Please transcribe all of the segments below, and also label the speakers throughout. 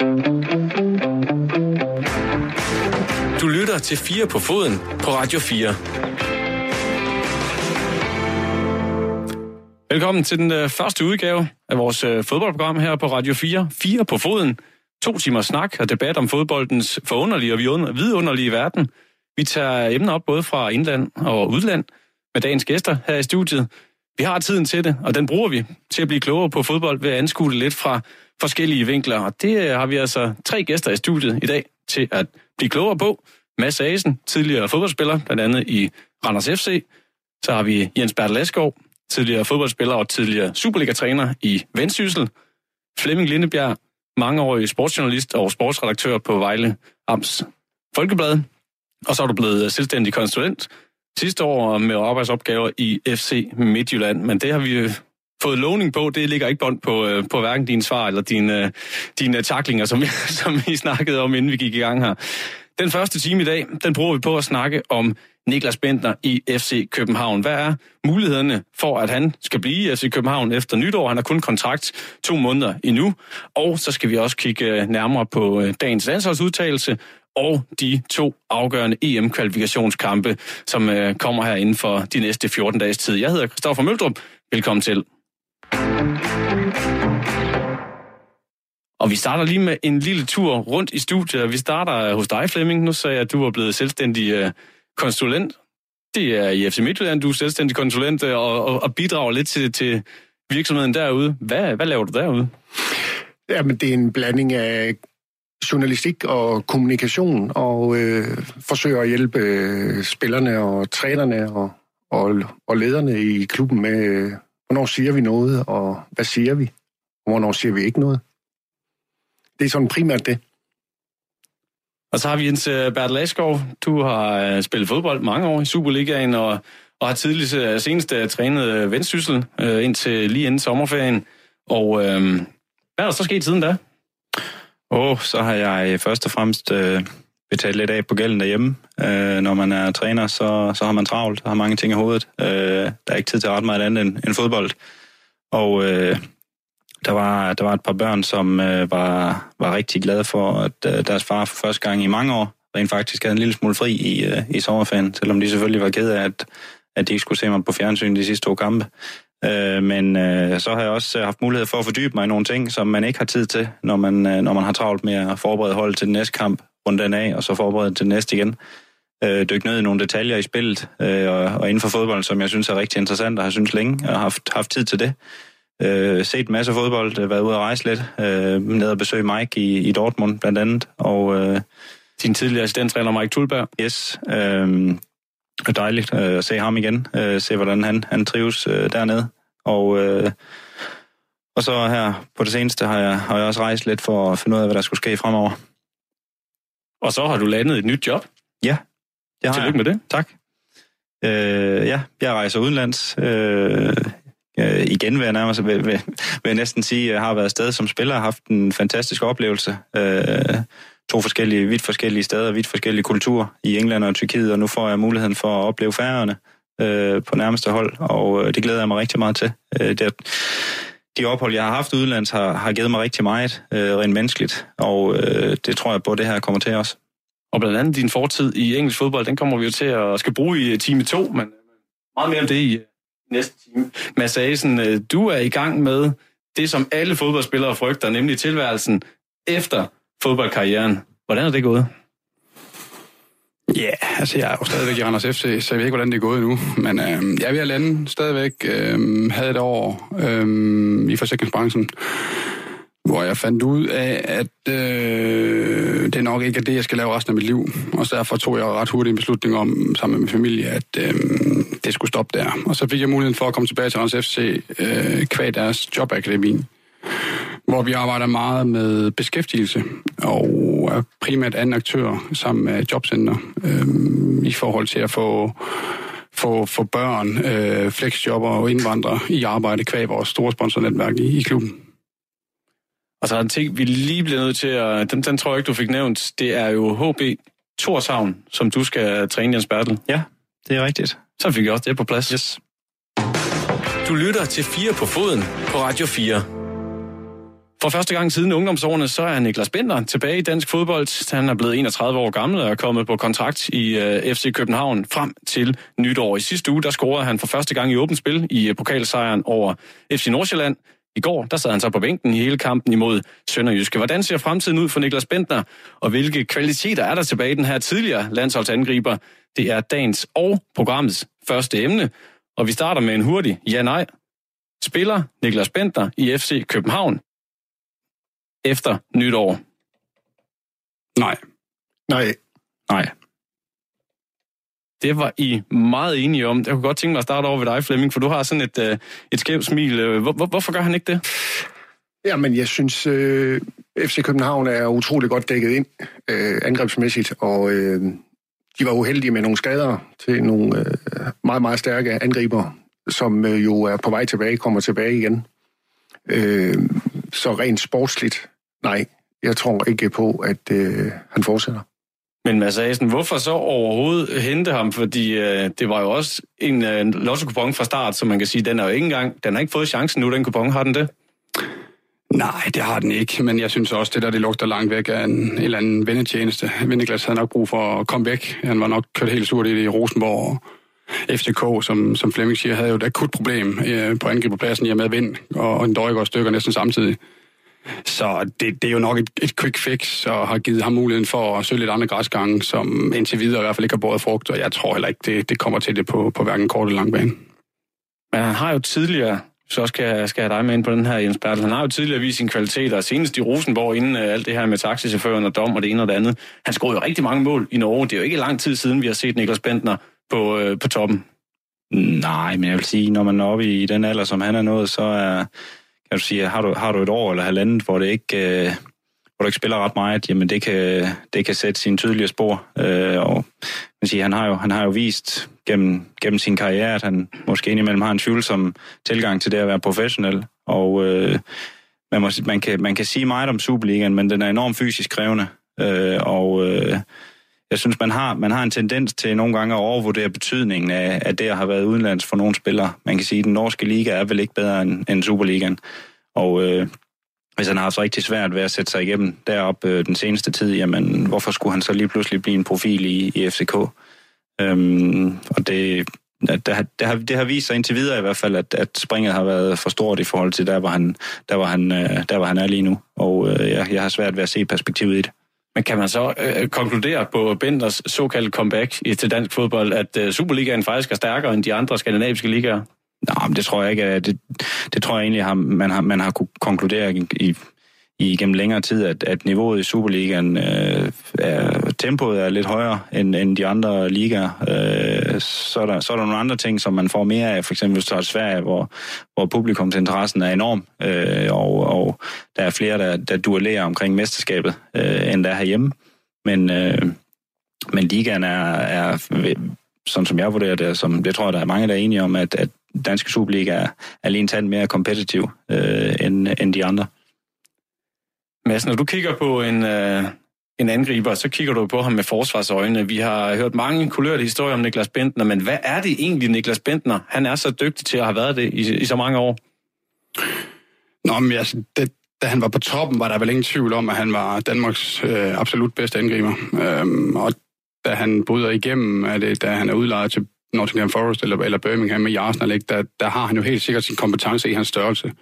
Speaker 1: Du lytter til 4 på foden på Radio 4. Velkommen til den øh, første udgave af vores øh, fodboldprogram her på Radio 4. 4 på foden. To timer snak og debat om fodboldens forunderlige og vidunderlige verden. Vi tager emner op både fra indland og udland med dagens gæster her i studiet. Vi har tiden til det, og den bruger vi til at blive klogere på fodbold ved at anskue det lidt fra forskellige vinkler. Og det øh, har vi altså tre gæster i studiet i dag til at blive klogere på. Mads Asen, tidligere fodboldspiller, blandt andet i Randers FC. Så har vi Jens Bertel Laskov, tidligere fodboldspiller og tidligere Superliga-træner i Vendsyssel. Flemming Lindebjerg, mangeårig sportsjournalist og sportsredaktør på Vejle Amts Folkeblad. Og så er du blevet selvstændig konsulent sidste år med arbejdsopgaver i FC Midtjylland. Men det har vi øh, fået lovning på, det ligger ikke bånd på, øh, på hverken din svar eller øh, dine, dine taklinger, som, som vi snakkede om, inden vi gik i gang her. Den første time i dag, den bruger vi på at snakke om Niklas Bentner i FC København. Hvad er mulighederne for, at han skal blive i FC København efter nytår? Han har kun kontrakt to måneder endnu. Og så skal vi også kigge nærmere på dagens landsholdsudtalelse og de to afgørende EM-kvalifikationskampe, som øh, kommer her inden for de næste 14 dages tid. Jeg hedder Christoffer Møldrup. Velkommen til. Og vi starter lige med en lille tur rundt i studiet. Vi starter hos dig, Flemming. Nu sagde jeg, at du var blevet selvstændig øh, konsulent. Det er i FC Midtjylland, du er selvstændig konsulent øh, og, og, og bidrager lidt til, til virksomheden derude. Hvad, hvad laver du derude?
Speaker 2: Jamen, det er en blanding af journalistik og kommunikation, og øh, forsøger at hjælpe øh, spillerne og trænerne og, og, og lederne i klubben med, øh, hvornår siger vi noget, og hvad siger vi, og hvornår siger vi ikke noget. Det er sådan primært det.
Speaker 1: Og så har vi Jens øh, Bertel Bert Laskov. Du har øh, spillet fodbold mange år i Superligaen, og, og har tidligst øh, senest trænet Vendsyssel indtil lige inden sommerferien. Og øh, hvad er der så sket siden da?
Speaker 3: Åh, oh, så har jeg øh, først og fremmest øh, betalt lidt af på gælden derhjemme. Øh, når man er træner, så, så har man travlt og har mange ting i hovedet. Øh, der er ikke tid til at ret meget andet end, end fodbold. Og øh, der var, der var et par børn, som øh, var, var rigtig glade for, at øh, deres far for første gang i mange år rent faktisk havde en lille smule fri i, øh, i sommerferien, selvom de selvfølgelig var ked af, at, at de ikke skulle se mig på fjernsyn de sidste to kampe. Øh, men øh, så har jeg også haft mulighed for at fordybe mig i nogle ting, som man ikke har tid til, når man, øh, når man har travlt med at forberede holdet til den næste kamp, rundt den af, og så forberede til den næste igen. Øh, dykke ned i nogle detaljer i spillet, øh, og, og inden for fodbold, som jeg synes er rigtig interessant, og har synes længe, og har haft, haft tid til det. Øh, set en masse fodbold, øh, været ude at rejse lidt, øh, ned og besøge Mike i, i Dortmund blandt andet, og... Øh,
Speaker 1: din tidligere assistenttræner Mike Tulberg.
Speaker 3: Yes. Øh, er dejligt øh, at se ham igen, øh, se hvordan han, han trives øh, dernede. Og, øh, og så her på det seneste har jeg, har jeg også rejst lidt for at finde ud af, hvad der skulle ske fremover.
Speaker 1: Og så har du landet et nyt job?
Speaker 3: Ja.
Speaker 1: Jeg Tillykke med det.
Speaker 3: Tak. Øh, ja, jeg rejser udenlands. Øh, øh, igen vil jeg nærmest vil, vil, vil jeg næsten sige, at jeg har været afsted som spiller og haft en fantastisk oplevelse. Øh, to forskellige, vidt forskellige steder, vidt forskellige kulturer i England og Tyrkiet, og nu får jeg muligheden for at opleve færgerne øh, på nærmeste hold, og øh, det glæder jeg mig rigtig meget til. Øh, det, de ophold, jeg har haft udlands, har, har givet mig rigtig meget øh, rent menneskeligt, og øh, det tror jeg på, det her kommer til også.
Speaker 1: Og blandt andet din fortid i engelsk fodbold, den kommer vi jo til at skal bruge i øh, time 2, men øh, meget mere om det i øh, næste time. Mads Asen, du er i gang med det, som alle fodboldspillere frygter, nemlig tilværelsen efter fodboldkarrieren. Hvordan er det gået?
Speaker 4: Ja, yeah, altså jeg er jo stadigvæk i Randers FC, så jeg ved ikke, hvordan det er gået nu. Men øh, jeg er ved at lande stadigvæk. Øh, havde et år øh, i forsikringsbranchen, hvor jeg fandt ud af, at øh, det nok ikke er det, jeg skal lave resten af mit liv. Og så derfor tog jeg ret hurtigt en beslutning om, sammen med min familie, at øh, det skulle stoppe der. Og så fik jeg muligheden for at komme tilbage til Randers FC øh, kvad deres jobakademi hvor vi arbejder meget med beskæftigelse og er primært anden aktør sammen med Jobcenter øh, i forhold til at få få, få børn, øh, flexjobber og indvandrere i arbejde kvæg vores store sponsornetværk i, i klubben.
Speaker 1: Og så er en ting, vi lige bliver nødt til at... Den, den tror jeg ikke, du fik nævnt. Det er jo HB Torshavn, som du skal træne, Jens Bertel.
Speaker 3: Ja, det er rigtigt.
Speaker 1: Så fik jeg også det på plads.
Speaker 3: Yes.
Speaker 1: Du lytter til 4 på foden på Radio 4. For første gang siden ungdomsårene, så er Niklas Bender tilbage i dansk fodbold. Han er blevet 31 år gammel og er kommet på kontrakt i øh, FC København frem til nytår. I sidste uge, der scorede han for første gang i åbent spil i øh, pokalsejren over FC Nordsjælland. I går, der sad han så på bænken i hele kampen imod Sønderjyske. Hvordan ser fremtiden ud for Niklas Bentner, og hvilke kvaliteter er der tilbage i den her tidligere landsholdsangriber? Det er dagens og programmets første emne, og vi starter med en hurtig ja-nej. Spiller Niklas Bentner i FC København efter nytår?
Speaker 4: Nej.
Speaker 2: Nej.
Speaker 1: Nej. Det var I meget enige om. Jeg kunne godt tænke mig at starte over ved dig, Flemming, for du har sådan et, uh, et skævt smil. Hvor, hvor, hvorfor gør han ikke det?
Speaker 2: Jamen, jeg synes, øh, FC København er utrolig godt dækket ind øh, angrebsmæssigt, og øh, de var uheldige med nogle skader til nogle øh, meget, meget stærke angriber, som øh, jo er på vej tilbage, kommer tilbage igen. Øh, så rent sportsligt, nej, jeg tror ikke på, at øh, han fortsætter.
Speaker 1: Men Mads Asen, hvorfor så overhovedet hente ham? Fordi øh, det var jo også en øh, lotto fra start, så man kan sige, den er jo ikke engang, den har ikke fået chancen nu, den kupon, har den det?
Speaker 4: Nej, det har den ikke, men jeg synes også, det der det lugter langt væk af en, en eller anden vendetjeneste. Vindeglas havde nok brug for at komme væk. Han var nok kørt helt surt i det i Rosenborg. FCK, som, som Flemming siger, havde jo et akut problem øh, på angriberpladsen i og med vind, og, og en døjegård stykker næsten samtidig. Så det, det er jo nok et, et quick fix, og har givet ham muligheden for at søge lidt andre græsgange, som indtil videre i hvert fald ikke har båret frugt, og jeg tror heller ikke, det, det kommer til det på, på hverken kort eller lang bane.
Speaker 1: Men han har jo tidligere så skal jeg, skal jeg dig med ind på den her, Jens Bertel. Han har jo tidligere vist sine kvaliteter, senest i Rosenborg, inden uh, alt det her med taxichaufføren og dom og det ene og det andet. Han scorede jo rigtig mange mål i Norge. Det er jo ikke lang tid siden, vi har set Niklas Bentner på, øh, på toppen.
Speaker 3: Nej, men jeg vil sige, når man er oppe i den alder, som han er nået, så er, kan du sige, har du, har du et år eller halvandet, hvor det ikke, øh, hvor du ikke spiller ret meget, jamen det kan, det kan sætte sine tydelige spor. Øh, og man siger, han, har jo, han har jo vist gennem, gennem sin karriere, at han måske indimellem har en tvivlsom tilgang til det at være professionel. Og øh, man, må, man, kan, man kan sige meget om Superligaen, men den er enormt fysisk krævende. Øh, og øh, jeg synes, man har, man har en tendens til nogle gange at overvurdere betydningen af, af det at have været udenlands for nogle spillere. Man kan sige, at den norske liga er vel ikke bedre end, end Superligaen. Og øh, hvis han har haft rigtig svært ved at sætte sig igennem deroppe øh, den seneste tid, jamen hvorfor skulle han så lige pludselig blive en profil i, i FCK? Øhm, og det, det, det, har, det har vist sig indtil videre i hvert fald, at, at springet har været for stort i forhold til der, hvor han, der, hvor han, øh, der, hvor han er lige nu. Og øh, jeg, jeg har svært ved at se perspektivet i det.
Speaker 1: Men kan man så øh, konkludere på Benders såkaldte comeback i, til dansk fodbold, at øh, Superligaen faktisk er stærkere end de andre skandinaviske ligaer?
Speaker 3: Nej, men det tror jeg ikke. Øh, det, det tror jeg egentlig, har, man, har, man har kunne konkludere i, i gennem længere tid, at, at niveauet i Superligaen, øh, er, tempoet er lidt højere end, end de andre ligaer. Øh, så, er der, så er der nogle andre ting, som man får mere af, for eksempel hvis du tager Sverige, hvor, hvor publikumsinteressen er enorm, øh, og, og der er flere, der, der duellerer omkring mesterskabet, øh, end der er herhjemme. Men, øh, men ligaen er, er sådan som jeg vurderer det, som det tror jeg, der er mange, der er enige om, at, at danske Superliga er alene tand mere kompetitiv øh, end, end de andre.
Speaker 1: Mads, når du kigger på en, øh, en angriber, så kigger du på ham med forsvarsøjne. Vi har hørt mange kulørte historier om Niklas Bentner, men hvad er det egentlig, Niklas Bentner? Han er så dygtig til at have været det i, i så mange år.
Speaker 4: Nå, men altså, det, da han var på toppen, var der vel ingen tvivl om, at han var Danmarks øh, absolut bedste angriber. Øhm, og da han bryder igennem, er det, da han er udlejet til Nottingham Forest eller, eller Birmingham med Arsenal, ikke? Der, der har han jo helt sikkert sin kompetence i hans størrelse.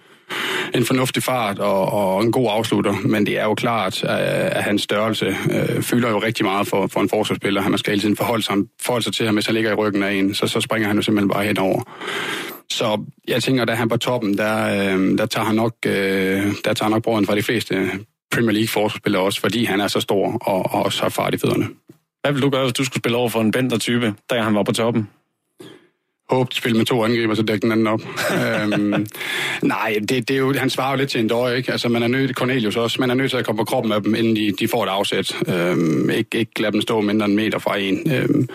Speaker 4: En fornuftig fart og, og en god afslutter, men det er jo klart, øh, at, hans størrelse øh, fylder jo rigtig meget for, for en forsvarsspiller. Han skal hele tiden forholde sig, forholde sig til ham, hvis han ligger i ryggen af en, så, så springer han jo simpelthen bare henover. Så jeg tænker, da han på toppen, der, øh, der tager han nok, øh, der tager han nok brøden fra de fleste Premier League forsvarsspillere også, fordi han er så stor og, og også har fart i fødderne.
Speaker 1: Hvad ville du gøre, hvis du skulle spille over for en Bender-type, da han var på toppen?
Speaker 4: Håbe, de spiller med to angriber, så dække den anden op. øhm, nej, det, det er jo, han svarer jo lidt til en døje, ikke? Altså, man er nødt, Cornelius også, man er nødt til at komme på kroppen af dem, inden de, de får et afsæt. Øhm, ikke, ikke lade dem stå mindre end en meter fra en. Øhm,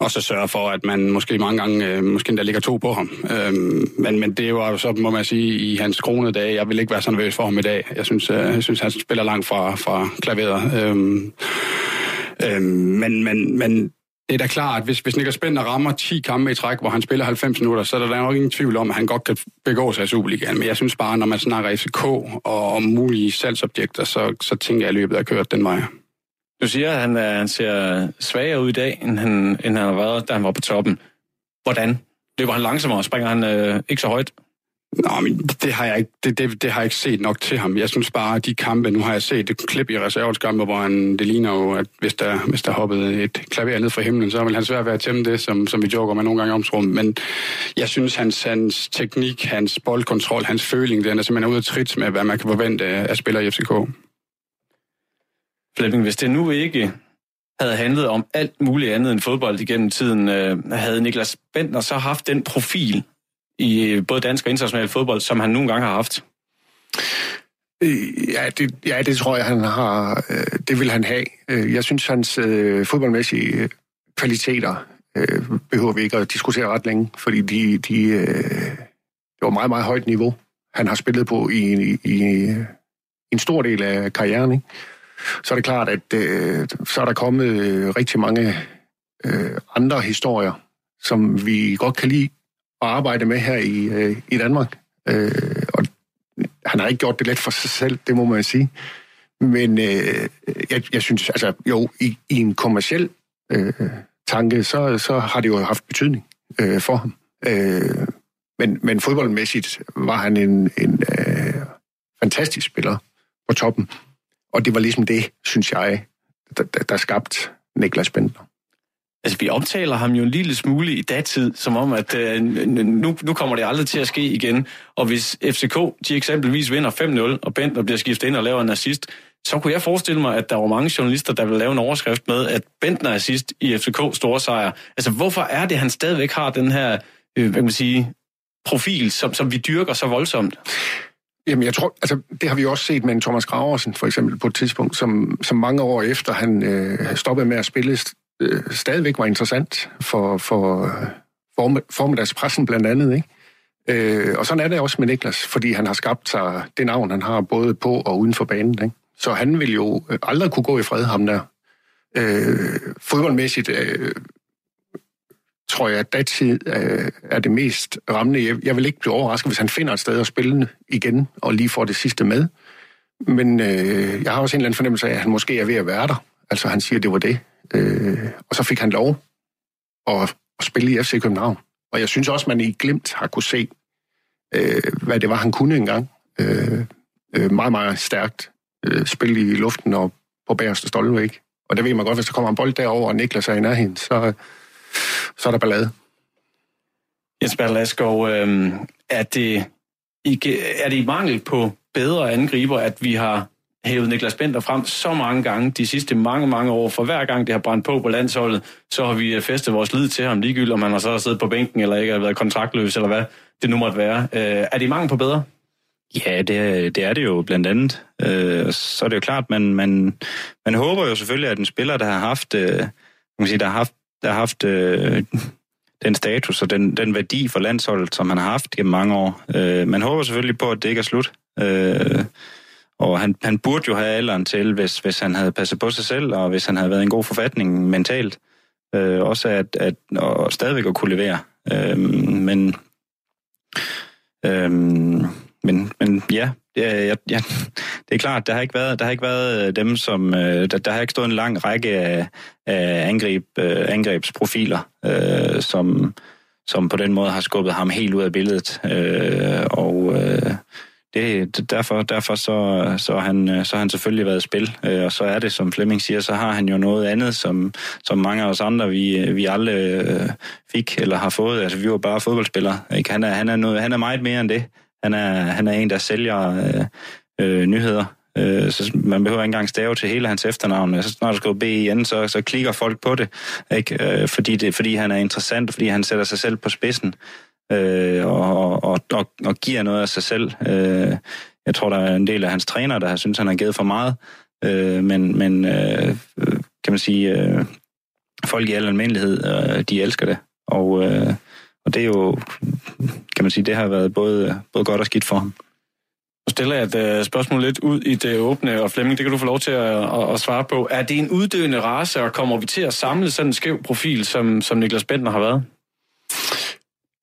Speaker 4: og så sørge for, at man måske mange gange, øh, måske der ligger to på ham. Øhm, men, men det er jo så, må man sige, i hans kronede dage, jeg vil ikke være så nervøs for ham i dag. Jeg synes, øh, jeg synes han spiller langt fra, fra klaveret. Øhm, øhm, men, men, men det er da klart, at hvis, hvis Niklas Bender rammer 10 kampe i træk, hvor han spiller 90 minutter, så er der nok ingen tvivl om, at han godt kan begå sig i Superligaen. Men jeg synes bare, når man snakker FCK og om mulige salgsobjekter, så, så tænker jeg, at løbet er kørt den vej.
Speaker 1: Du siger, at han, er, han ser svagere ud i dag, end han, end han har været, da han var på toppen. Hvordan? Løber han langsommere? Springer han øh, ikke så højt?
Speaker 4: Nå, men det har, jeg ikke, det, det, det har jeg ikke set nok til ham. Jeg synes bare, at de kampe, nu har jeg set et klip i reservetskampe, hvor han, det ligner jo, at hvis der, hvis der hoppede et klaver ned fra himlen, så vil han svært være at tæmme det, som, som vi joker med nogle gange om trum. Men jeg synes, hans, hans teknik, hans boldkontrol, hans føling, den er simpelthen ude af trit med, hvad man kan forvente af spillere i FCK.
Speaker 1: Flemming, hvis det nu ikke havde handlet om alt muligt andet end fodbold igennem tiden, øh, havde Niklas Bentner så haft den profil i øh, både dansk og international fodbold, som han nogle gange har haft?
Speaker 2: Øh, ja, det, ja, det tror jeg, han har. Øh, det vil han have. Jeg synes, hans øh, fodboldmæssige kvaliteter øh, behøver vi ikke at diskutere ret længe, fordi de, de, øh, det var meget, meget højt niveau, han har spillet på i, i, i en stor del af karrieren. Ikke? Så er det klart, at øh, så er der kommet rigtig mange øh, andre historier, som vi godt kan lide at arbejde med her i, øh, i Danmark. Øh, og han har ikke gjort det let for sig selv, det må man sige. Men øh, jeg, jeg synes, altså jo, i, i en kommersiel øh, tanke, så, så har det jo haft betydning øh, for ham. Øh, men, men fodboldmæssigt var han en, en øh, fantastisk spiller på toppen. Og det var ligesom det, synes jeg, der, der, der skabte Niklas Bentner.
Speaker 1: Altså, vi omtaler ham jo en lille smule i datid, som om, at øh, nu, nu kommer det aldrig til at ske igen. Og hvis FCK, de eksempelvis vinder 5-0, og Bentner bliver skiftet ind og laver en assist, så kunne jeg forestille mig, at der var mange journalister, der ville lave en overskrift med, at Bentner er assist i FCK store sejr. Altså, hvorfor er det, at han stadigvæk har den her, øh, hvad kan man sige, profil, som, som vi dyrker så voldsomt?
Speaker 2: Jamen, jeg tror, altså, det har vi også set med en Thomas Graversen, for eksempel, på et tidspunkt, som, som mange år efter han øh, stoppede med at spille, øh, stadigvæk var interessant for, for øh, for formiddagspressen blandt andet, ikke? Øh, og sådan er det også med Niklas, fordi han har skabt sig det navn, han har både på og uden for banen, ikke? Så han vil jo øh, aldrig kunne gå i fred, ham der. Øh, fodboldmæssigt øh, tror jeg, at datid øh, er det mest rammende. Jeg, jeg vil ikke blive overrasket, hvis han finder et sted at spille igen, og lige får det sidste med. Men øh, jeg har også en eller anden fornemmelse af, at han måske er ved at være der. Altså han siger, at det var det. Øh, og så fik han lov at, at spille i FC København. Og jeg synes også, man i glemt har kunne se, øh, hvad det var, han kunne engang. Øh, øh, meget, meget stærkt øh, spille i luften og på bagerste stolvæg. Og det ved man godt, hvis der kommer en bold derover, og Niklas er i nærheden, så, så er der ballade.
Speaker 1: Jens Berlaskov, øh, er, det er det i mangel på bedre angriber, at vi har hævet Niklas Bender frem så mange gange de sidste mange, mange år. For hver gang det har brændt på på landsholdet, så har vi øh, festet vores lid til ham, ligegyldigt om han har så siddet på bænken, eller ikke har været kontraktløs, eller hvad det nu måtte være. Øh, er det mange på bedre?
Speaker 3: Ja, det, det er det jo blandt andet. Øh, så er det jo klart, man, man, man håber jo selvfølgelig, at en spiller, der har haft, øh, man sige, der har haft, der har haft øh, den status og den, den værdi for landsholdet, som han har haft gennem mange år. Øh, man håber selvfølgelig på, at det ikke er slut. Øh, og han, han burde jo have alderen til, hvis, hvis han havde passet på sig selv, og hvis han havde været i en god forfatning mentalt. Øh, også at, at og stadigvæk at kunne levere. Øh, men, øh, men, men ja, det er, ja, ja, det er klart, der har ikke været, der har ikke været øh, dem, som... Øh, der, der har ikke stået en lang række af, af angreb, øh, angrebsprofiler, øh, som, som på den måde har skubbet ham helt ud af billedet. Øh, og... Øh, det, derfor, derfor så, så, han, øh, så har han selvfølgelig været i spil, øh, og så er det, som Flemming siger, så har han jo noget andet, som, som mange af os andre, vi, øh, vi aldrig fik eller har fået. Altså, vi var bare fodboldspillere. Ikke? Han, er, han, er noget, han er meget mere end det. Han er, han er en, der sælger øh, øh, nyheder. Øh, så man behøver ikke engang stave til hele hans efternavn. Altså, så når du skriver B igen, så, så klikker folk på det, ikke? Øh, fordi, det, fordi han er interessant, fordi han sætter sig selv på spidsen øh, og, og, og, og giver noget af sig selv. Øh, jeg tror, der er en del af hans træner, der har synes, han har givet for meget. Øh, men men øh, kan man sige, øh, folk i al almindelighed, øh, de elsker det. Og, øh, og det er jo, kan man sige, det har været både, både godt og skidt for ham.
Speaker 1: Nu stiller jeg et uh, spørgsmål lidt ud i det åbne, og Flemming, det kan du få lov til at, at, at svare på. Er det en uddøende race, og kommer vi til at samle sådan en skæv profil, som, som Niklas Bentner har været?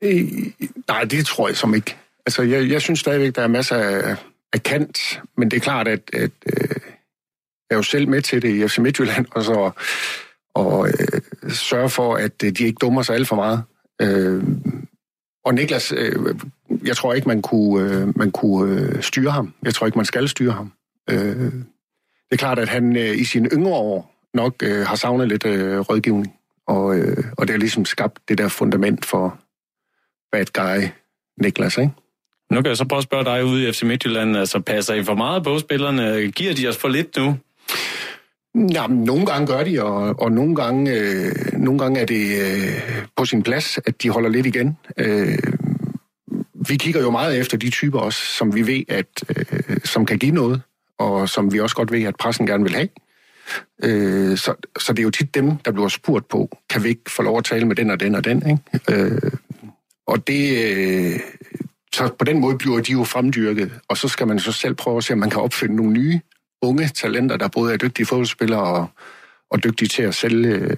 Speaker 2: Øh, nej, det tror jeg som ikke. Altså, jeg, jeg synes stadigvæk, der er masser af, af kant, men det er klart, at, at øh, jeg er jo selv med til det i FC Midtjylland, og så og øh, sørge for, at øh, de ikke dummer sig alt for meget. Øh, og Niklas, øh, jeg tror ikke, man kunne, øh, man kunne øh, styre ham. Jeg tror ikke, man skal styre ham. Øh, det er klart, at han øh, i sine yngre år nok øh, har savnet lidt øh, rådgivning, og, øh, og det har ligesom skabt det der fundament for bad guy Niklas, ikke?
Speaker 1: Nu kan jeg så prøve at spørge dig ude i FC Midtjylland, altså passer I for meget på spillerne? Giver de os for lidt nu?
Speaker 2: Jamen, nogle gange gør de, og, og nogle, gange, øh, nogle gange er det øh, på sin plads, at de holder lidt igen. Øh, vi kigger jo meget efter de typer også, som vi ved, at øh, som kan give noget, og som vi også godt ved, at pressen gerne vil have. Øh, så, så det er jo tit dem, der bliver spurgt på, kan vi ikke få lov at tale med den og den og den, ikke? Øh, og det... Øh, så på den måde bliver de jo fremdyrket, og så skal man så selv prøve at se, om man kan opfinde nogle nye unge talenter, der både er dygtige fodboldspillere og, og dygtige til at sælge øh,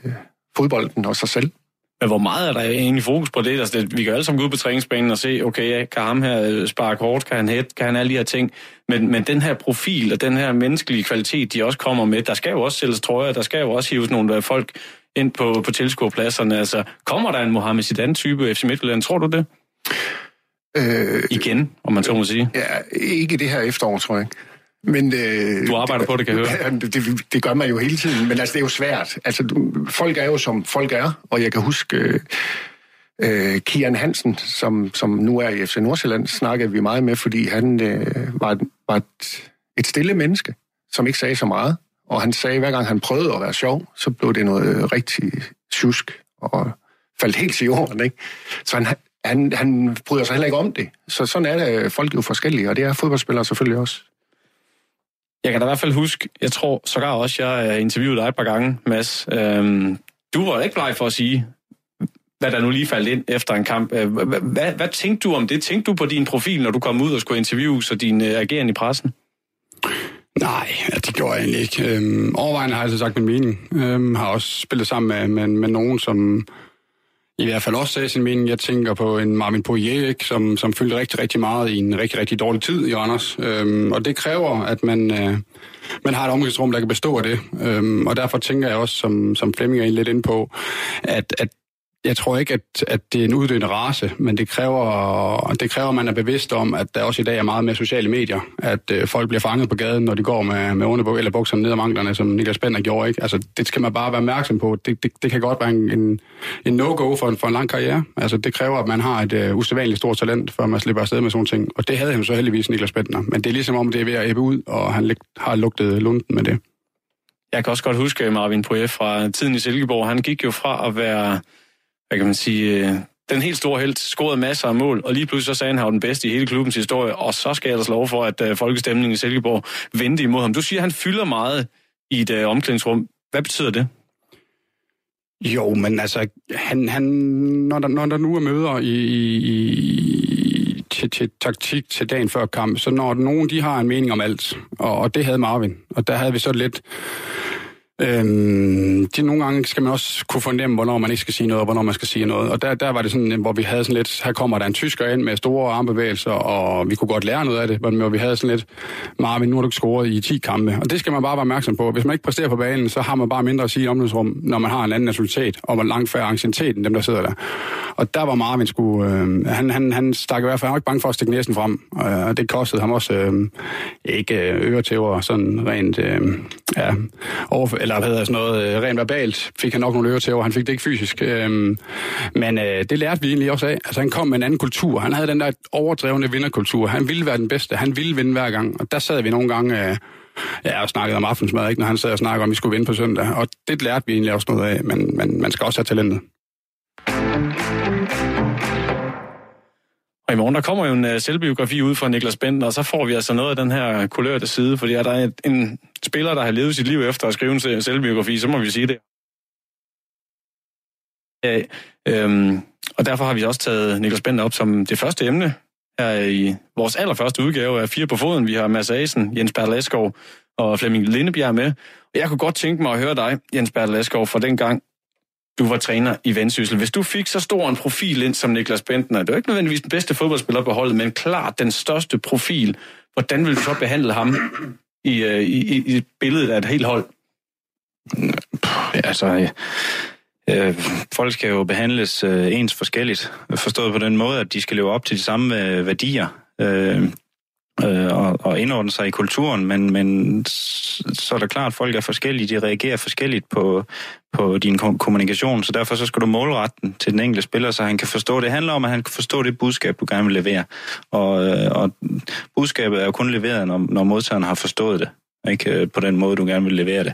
Speaker 2: fodbolden og sig selv.
Speaker 1: Men hvor meget er der egentlig fokus på det? Altså, det vi kan alle sammen gå ud på træningsbanen og se, okay, kan ham her øh, sparke hårdt, kan han hætte, kan han alle de her ting. Men, men den her profil og den her menneskelige kvalitet, de også kommer med, der skal jo også sælges trøjer, der skal jo også hives nogle øh, folk ind på, på tilskuerpladserne. Altså, kommer der en Mohamed Zidane-type FC Midtjylland? Tror du det? Øh, Igen, om man så må sige.
Speaker 2: Ja, ikke det her efterår, tror jeg.
Speaker 1: Men, øh, du arbejder på det, kan jeg høre.
Speaker 2: Det, det, det gør man jo hele tiden, men altså, det er jo svært. Altså, folk er jo som folk er, og jeg kan huske... Øh, øh, Kian Hansen, som, som nu er i FC Nordsjælland, snakkede vi meget med, fordi han øh, var, var et, et stille menneske, som ikke sagde så meget. Og han sagde, at hver gang han prøvede at være sjov, så blev det noget øh, rigtig tjusk og faldt helt til jorden. Ikke? Så han, han, han bryder sig heller ikke om det. Så sådan er det. Øh, folk er jo forskellige, og det er fodboldspillere selvfølgelig også.
Speaker 1: Jeg kan da i hvert fald huske, jeg tror sågar også, jeg øh, har interviewet dig et par gange, Mads. Øhm, du var ikke bleg for at sige, hvad der nu lige faldt ind efter en kamp. Hvad, hvad, hvad tænkte du om det? Tænkte du på din profil, når du kom ud og skulle interviews og din agerende ageren i pressen?
Speaker 4: Nej, det gjorde jeg egentlig ikke. Øhm, overvejende har jeg så sagt min mening. Øhm, har også spillet sammen med, med, med nogen, som i hvert fald også sagde sin mening. Jeg tænker på en Marvin Poirier, ikke, som, som fyldte rigtig, rigtig meget i en rigtig, rigtig dårlig tid i Anders. Øhm, og det kræver, at man, øh, man har et omgangsrum, der kan bestå af det. Øhm, og derfor tænker jeg også, som, som Flemming er lidt ind på, at, at jeg tror ikke, at, at det er en uddøende race, men det kræver, det kræver, at man er bevidst om, at der også i dag er meget mere sociale medier. At øh, folk bliver fanget på gaden, når de går med, med underbuk eller bukserne ned om anklerne, som Niklas Bender gjorde. Ikke? Altså, det skal man bare være opmærksom på. Det, det, det kan godt være en, en, en no-go for en, for en lang karriere. Altså, det kræver, at man har et øh, usædvanligt stort talent, før man slipper afsted med sådan ting. Og det havde han så heldigvis, Niklas Bender. Men det er ligesom om, det er ved at æbbe ud, og han har lugtet lunden med det.
Speaker 1: Jeg kan også godt huske Marvin Poirier fra tiden i Silkeborg. Han gik jo fra at være hvad kan man sige, øh, den helt store held, scorede masser af mål, og lige pludselig så sagde han, han var den bedste i hele klubbens historie, og så skal jeg altså ellers lov for, at øh, folkestemningen i Silkeborg vendte imod ham. Du siger, at han fylder meget i et øh, omklædningsrum. Hvad betyder det?
Speaker 4: Jo, men altså, han, han, når, der, når der nu er møder i, i, til, til taktik til dagen før kamp, så når nogen de har en mening om alt, og, og det havde Marvin, og der havde vi så lidt Øhm, det nogle gange skal man også kunne fornemme, hvornår man ikke skal sige noget, og hvornår man skal sige noget. Og der, der var det sådan, hvor vi havde sådan lidt, her kommer der en tysker ind med store armbevægelser, og vi kunne godt lære noget af det, men hvor vi havde sådan lidt, Marvin, nu har du ikke scoret i 10 kampe. Og det skal man bare være opmærksom på. Hvis man ikke præsterer på banen, så har man bare mindre at sige i omløbsrum, når man har en anden nationalitet, og man langt færre anciennitet end dem, der sidder der. Og der var Marvin skulle, øh, han, han, han stak i hvert fald, han var ikke bange for at stikke næsen frem, øh, og det kostede ham også øh, ikke øh, øretæver, sådan rent, øh, ja, over, eller hvad hedder sådan noget, øh, rent verbalt fik han nok nogle øre til, over, han fik det ikke fysisk. Øhm, men øh, det lærte vi egentlig også af. Altså han kom med en anden kultur. Han havde den der overdrevne vinderkultur. Han ville være den bedste. Han ville vinde hver gang. Og der sad vi nogle gange... Øh, Ja, og snakkede om aftensmad, ikke, når han sad og snakkede om, at vi skulle vinde på søndag. Og det lærte vi egentlig også noget af, men, man, man skal også have talentet.
Speaker 1: Og i morgen der kommer jo en uh, selvbiografi ud fra Niklas Bent, og så får vi altså noget af den her kulørte side, fordi er der er en spiller, der har levet sit liv efter at skrive en selvbiografi, så må vi sige det. Ja, øhm, og derfor har vi også taget Niklas Bent op som det første emne her i vores allerførste udgave af Fire på Foden. Vi har Mads Asen, Jens Bertel og Flemming Lindebjerg med. Og jeg kunne godt tænke mig at høre dig, Jens Bertel fra den gang, du var træner i Vendsyssel. Hvis du fik så stor en profil ind som Niklas Bentner, det er jo ikke nødvendigvis den bedste fodboldspiller på holdet, men klart den største profil, hvordan vil du så behandle ham i, øh, i, i, i billedet af et helt hold?
Speaker 3: Altså, øh, øh, folk skal jo behandles øh, ens forskelligt. Forstået på den måde, at de skal leve op til de samme øh, værdier. Øh, øh, og, og indordne sig i kulturen, men, men så er det klart, at folk er forskellige, de reagerer forskelligt på, på din kommunikation, så derfor så skal du målrette den til den enkelte spiller, så han kan forstå det. Handler om, at han kan forstå det budskab, du gerne vil levere. Og, øh, og budskabet er jo kun leveret, når, når modtageren har forstået det, ikke øh, på den måde, du gerne vil levere det.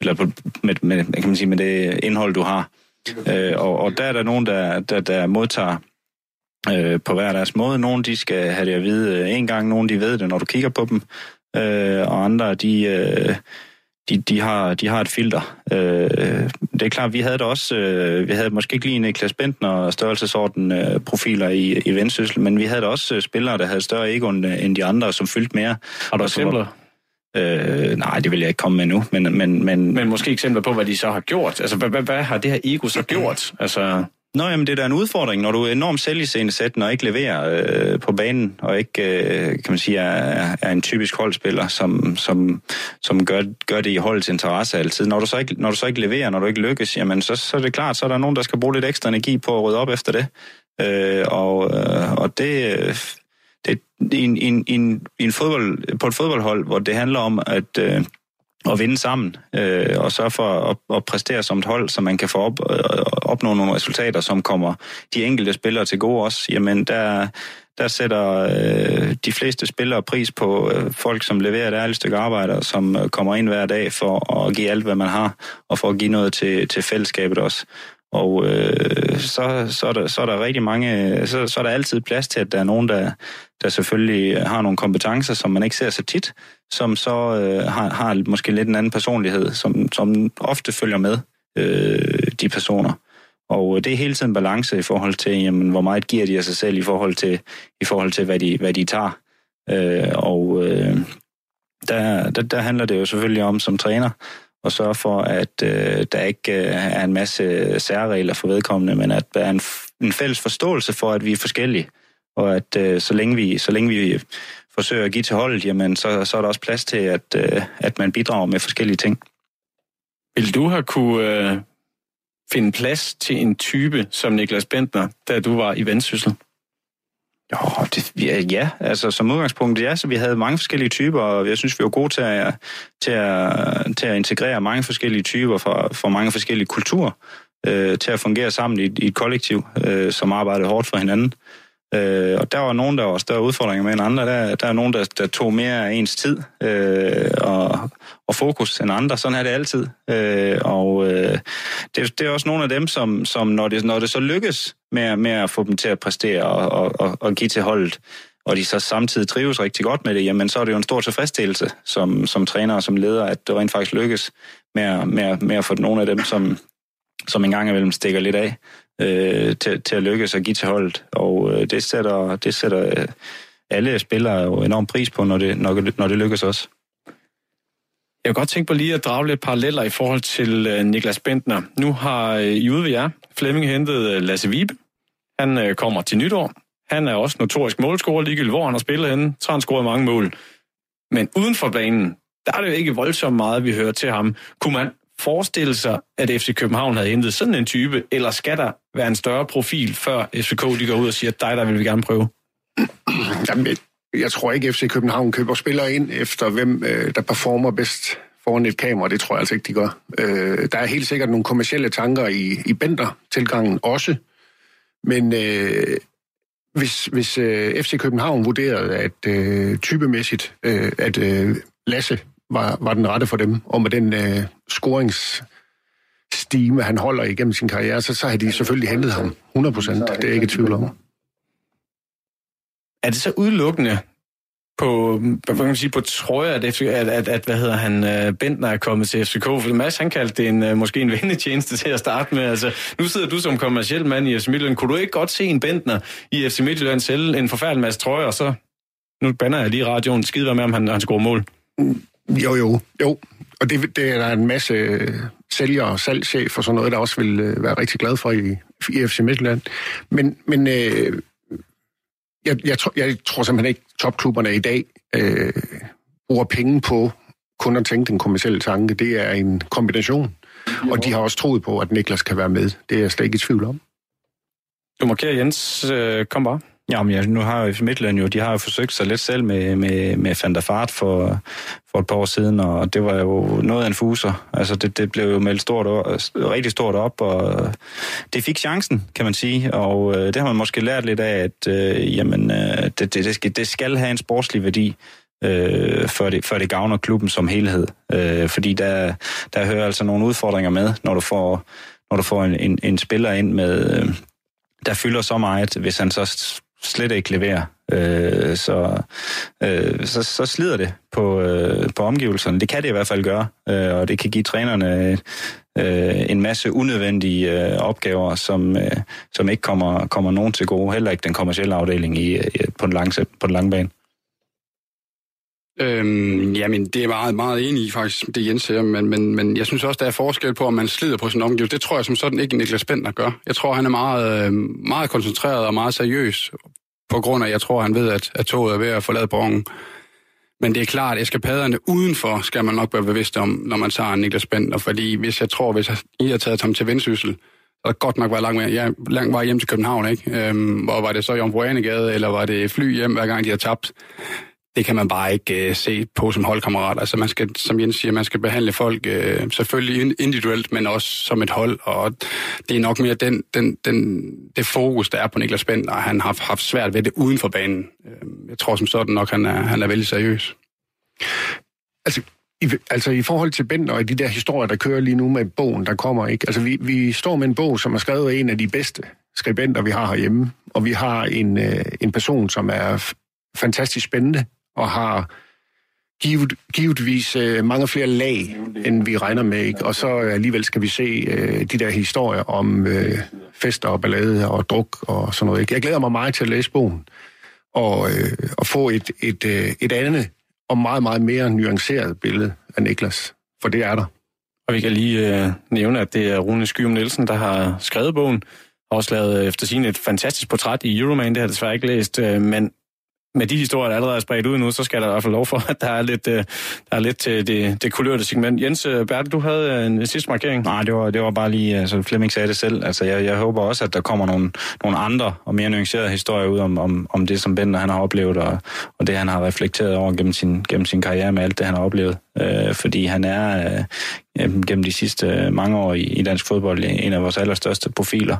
Speaker 3: Eller på, med, med, kan man sige, med det indhold, du har. Øh, og, og der er der nogen, der, der, der modtager øh, på hver deres måde. Nogle de skal have det at vide øh, en gang, nogle de ved det, når du kigger på dem, øh, og andre de, øh, de, de, har, de har et filter. Øh, det er klart, vi havde det også, øh, vi havde måske ikke lige Niklas Bentner størrelsesorden øh, profiler i, i Vendsyssel, men vi havde da også øh, spillere, der havde større ego end, end de andre, som fyldte mere.
Speaker 1: Har du eksempler?
Speaker 3: Øh, nej, det vil jeg ikke komme med nu, men... Men, men,
Speaker 1: men måske eksempler på, hvad de så har gjort. Altså, hvad, hvad, hvad har det her ego så gjort? Altså...
Speaker 3: Nå, jamen det er da en udfordring, når du er enormt selviscenesættende og ikke leverer øh, på banen, og ikke, øh, kan man sige, er, er en typisk holdspiller, som, som, som gør, gør det i holdets interesse altid. Når du, så ikke, når du så ikke leverer, når du ikke lykkes, jamen så, så er det klart, så er der nogen, der skal bruge lidt ekstra energi på at rydde op efter det. Øh, og, øh, og det, det en, en, en, en fodbold, på et fodboldhold, hvor det handler om, at... Øh, at vinde sammen, øh, og sørge for at, at præstere som et hold, så man kan få op, øh, opnå nogle resultater, som kommer de enkelte spillere til gode også, jamen der, der sætter øh, de fleste spillere pris på øh, folk, som leverer et ærligt stykke arbejde, og som øh, kommer ind hver dag for at give alt, hvad man har, og for at give noget til, til fællesskabet også. Og øh, så, så, er der, så er der rigtig mange, øh, så, så er der altid plads til, at der er nogen, der, der selvfølgelig øh, har nogle kompetencer, som man ikke ser så tit, som så øh, har, har måske lidt en anden personlighed, som, som ofte følger med øh, de personer. Og øh, det er hele tiden balance i forhold til, jamen, hvor meget giver de af sig selv i forhold til, i forhold til hvad, de, hvad de tager. Øh, og øh, der, der, der handler det jo selvfølgelig om som træner og sørge for, at øh, der ikke øh, er en masse særregler for vedkommende, men at der er en, en fælles forståelse for, at vi er forskellige. Og at øh, så, længe vi, så længe vi forsøger at give til holdet, jamen, så, så er der også plads til, at, øh, at man bidrager med forskellige ting.
Speaker 1: Vil du have kunne øh, finde plads til en type som Niklas Bentner, da du var i Vendsyssel?
Speaker 3: Jo, det, ja, ja, altså som udgangspunkt, ja, så vi havde mange forskellige typer, og jeg synes, vi var gode til at, til at, til at integrere mange forskellige typer fra, fra mange forskellige kulturer, øh, til at fungere sammen i, i et kollektiv, øh, som arbejdede hårdt for hinanden. Øh, Øh, og der var nogen, der var større udfordringer med end andre. Der, der er nogen, der, der tog mere af ens tid øh, og, og fokus end andre. Sådan er det altid. Øh, og øh, det, det er også nogle af dem, som, som når, det, når det så lykkes med, med at få dem til at præstere og, og, og give til holdet, og de så samtidig trives rigtig godt med det, jamen så er det jo en stor tilfredsstillelse som, som træner og som leder, at det rent faktisk lykkes med, med, med at få nogle af dem, som, som en gang imellem stikker lidt af, øh, til, til at lykkes og give til holdet. Og øh, det sætter, det sætter øh, alle spillere jo enormt pris på, når det, når, når det lykkes også.
Speaker 1: Jeg kunne godt tænke på lige at drage lidt paralleller i forhold til øh, Niklas Bentner. Nu har øh, I ude ved jer Flemming hentet øh, Lasse Vibe. Han øh, kommer til nytår. Han er også notorisk målscorer, ligegyldigt hvor han har spillet henne. Så har han scoret mange mål. Men uden for banen, der er det jo ikke voldsomt meget, vi hører til ham. Kunne man forestille sig, at FC København havde hentet sådan en type, eller skal der være en større profil, før FCK de går ud og siger, at dig, der vil vi gerne prøve?
Speaker 2: Jamen, jeg tror ikke, at FC København køber spillere ind efter, hvem øh, der performer bedst foran et kamera. Det tror jeg altså ikke, de gør. Øh, der er helt sikkert nogle kommersielle tanker i, i Bender-tilgangen også. Men øh, hvis, hvis øh, FC København vurderede, at øh, typemæssigt, øh, at øh, Lasse var, var den rette for dem, og med den øh, scoringsstime, han holder igennem sin karriere, så, så har de selvfølgelig hentet ham 100 procent. Det er ikke et tvivl om.
Speaker 1: Er det så udelukkende på, hvad kan man sige, på trøje, at, at, at, at hvad hedder han, uh, Bentner er kommet til FCK. For Mads, han kaldte det en, uh, måske en vendetjeneste til at starte med. Altså, nu sidder du som kommersiel mand i FC Midtjylland. Kunne du ikke godt se en Bentner i FC Midtjylland sælge en forfærdelig masse trøjer, og så, nu banner jeg lige i radioen, skide med, om han, han scorer mål?
Speaker 2: Jo, jo, jo. Og det, det er der en masse sælgere og salgschef og sådan noget, der også vil øh, være rigtig glad for i, i FC Midtjylland. Men, men øh, jeg, jeg, tror, jeg tror simpelthen ikke, topklubberne i dag øh, bruger penge på kun at tænke den kommersielle tanke. Det er en kombination. Jo. Og de har også troet på, at Niklas kan være med. Det er jeg slet ikke i tvivl om.
Speaker 1: Du markerer Jens. Øh, kom bare.
Speaker 3: Ja, men ja, nu har jo Midtland jo, de har jo forsøgt sig lidt selv med, med, med Van der Fart for, for et par år siden, og det var jo noget af en fuser. Altså, det, det blev jo meldt stort, rigtig stort op, og det fik chancen, kan man sige, og øh, det har man måske lært lidt af, at øh, jamen, øh, det, det, det, skal, det skal have en sportslig værdi, øh, før, det, før det gavner klubben som helhed. Øh, fordi der, der hører altså nogle udfordringer med, når du får, når du får en, en, en spiller ind med... Øh, der fylder så meget, hvis han så slet ikke levere. Øh, så, øh, så, så slider det på, øh, på omgivelserne. Det kan det i hvert fald gøre, øh, og det kan give trænerne øh, en masse unødvendige øh, opgaver, som, øh, som ikke kommer, kommer nogen til gode, heller ikke den kommercielle afdeling i, i, på, den lange, på den lange bane.
Speaker 4: Øhm, jamen, det er meget, meget enig i faktisk, det Jens siger, men, men, men jeg synes også, der er forskel på, om man slider på sin omgivelse. Det tror jeg som sådan ikke Niklas Bentner gør. Jeg tror, han er meget, øh, meget koncentreret og meget seriøs, på grund af, jeg tror, han ved, at, at toget er ved at forlade borgen. Men det er klart, at eskapaderne udenfor skal man nok være bevidst om, når man tager Niklas Bentner, fordi hvis jeg tror, hvis I har taget ham til Vendsyssel, så der godt nok var langt, ja, langt vej hjem til København, ikke? Øhm, og var det så Jomfru Anegade, eller var det fly hjem, hver gang de har tabt? Det kan man bare ikke øh, se på som holdkammerat. Altså man skal, som Jens siger, man skal behandle folk øh, selvfølgelig individuelt, men også som et hold, og det er nok mere den, den, den, det fokus, der er på Niklas Bent, og han har haft svært ved det uden for banen. Øh, jeg tror som sådan nok, han er, han er vældig seriøs.
Speaker 2: Altså, i, altså i forhold til Bent og de der historier, der kører lige nu med bogen, der kommer, ikke? Altså vi, vi står med en bog, som er skrevet af en af de bedste skribenter, vi har herhjemme, og vi har en, øh, en person, som er fantastisk spændende, og har givet, givetvis øh, mange flere lag, end vi regner med. Ikke? Og så alligevel skal vi se øh, de der historier om øh, fester og ballade og druk og sådan noget. Ikke? Jeg glæder mig meget til at læse bogen og, øh, og få et, et, øh, et andet og meget, meget mere nuanceret billede af Niklas. For det er der.
Speaker 1: Og vi kan lige øh, nævne, at det er Rune Skyum Nielsen, der har skrevet bogen. og også lavet øh, efter sin et fantastisk portræt i Euroman. Det har jeg desværre ikke læst, øh, men med de historier, der allerede er spredt ud nu, så skal der i hvert fald lov for, at der er lidt, øh, der er lidt til det, det kulørte segment. Jens øh, Bertel, du havde øh, en sidste markering.
Speaker 3: Nej, det var, det var bare lige, altså Flemming sagde det selv. Altså, jeg, jeg håber også, at der kommer nogle, nogle andre og mere nuancerede historier ud om, om, om det, som Bender han har oplevet, og, og det, han har reflekteret over gennem sin, gennem sin karriere med alt det, han har oplevet. Øh, fordi han er øh, gennem de sidste mange år i, i dansk fodbold en af vores allerstørste profiler,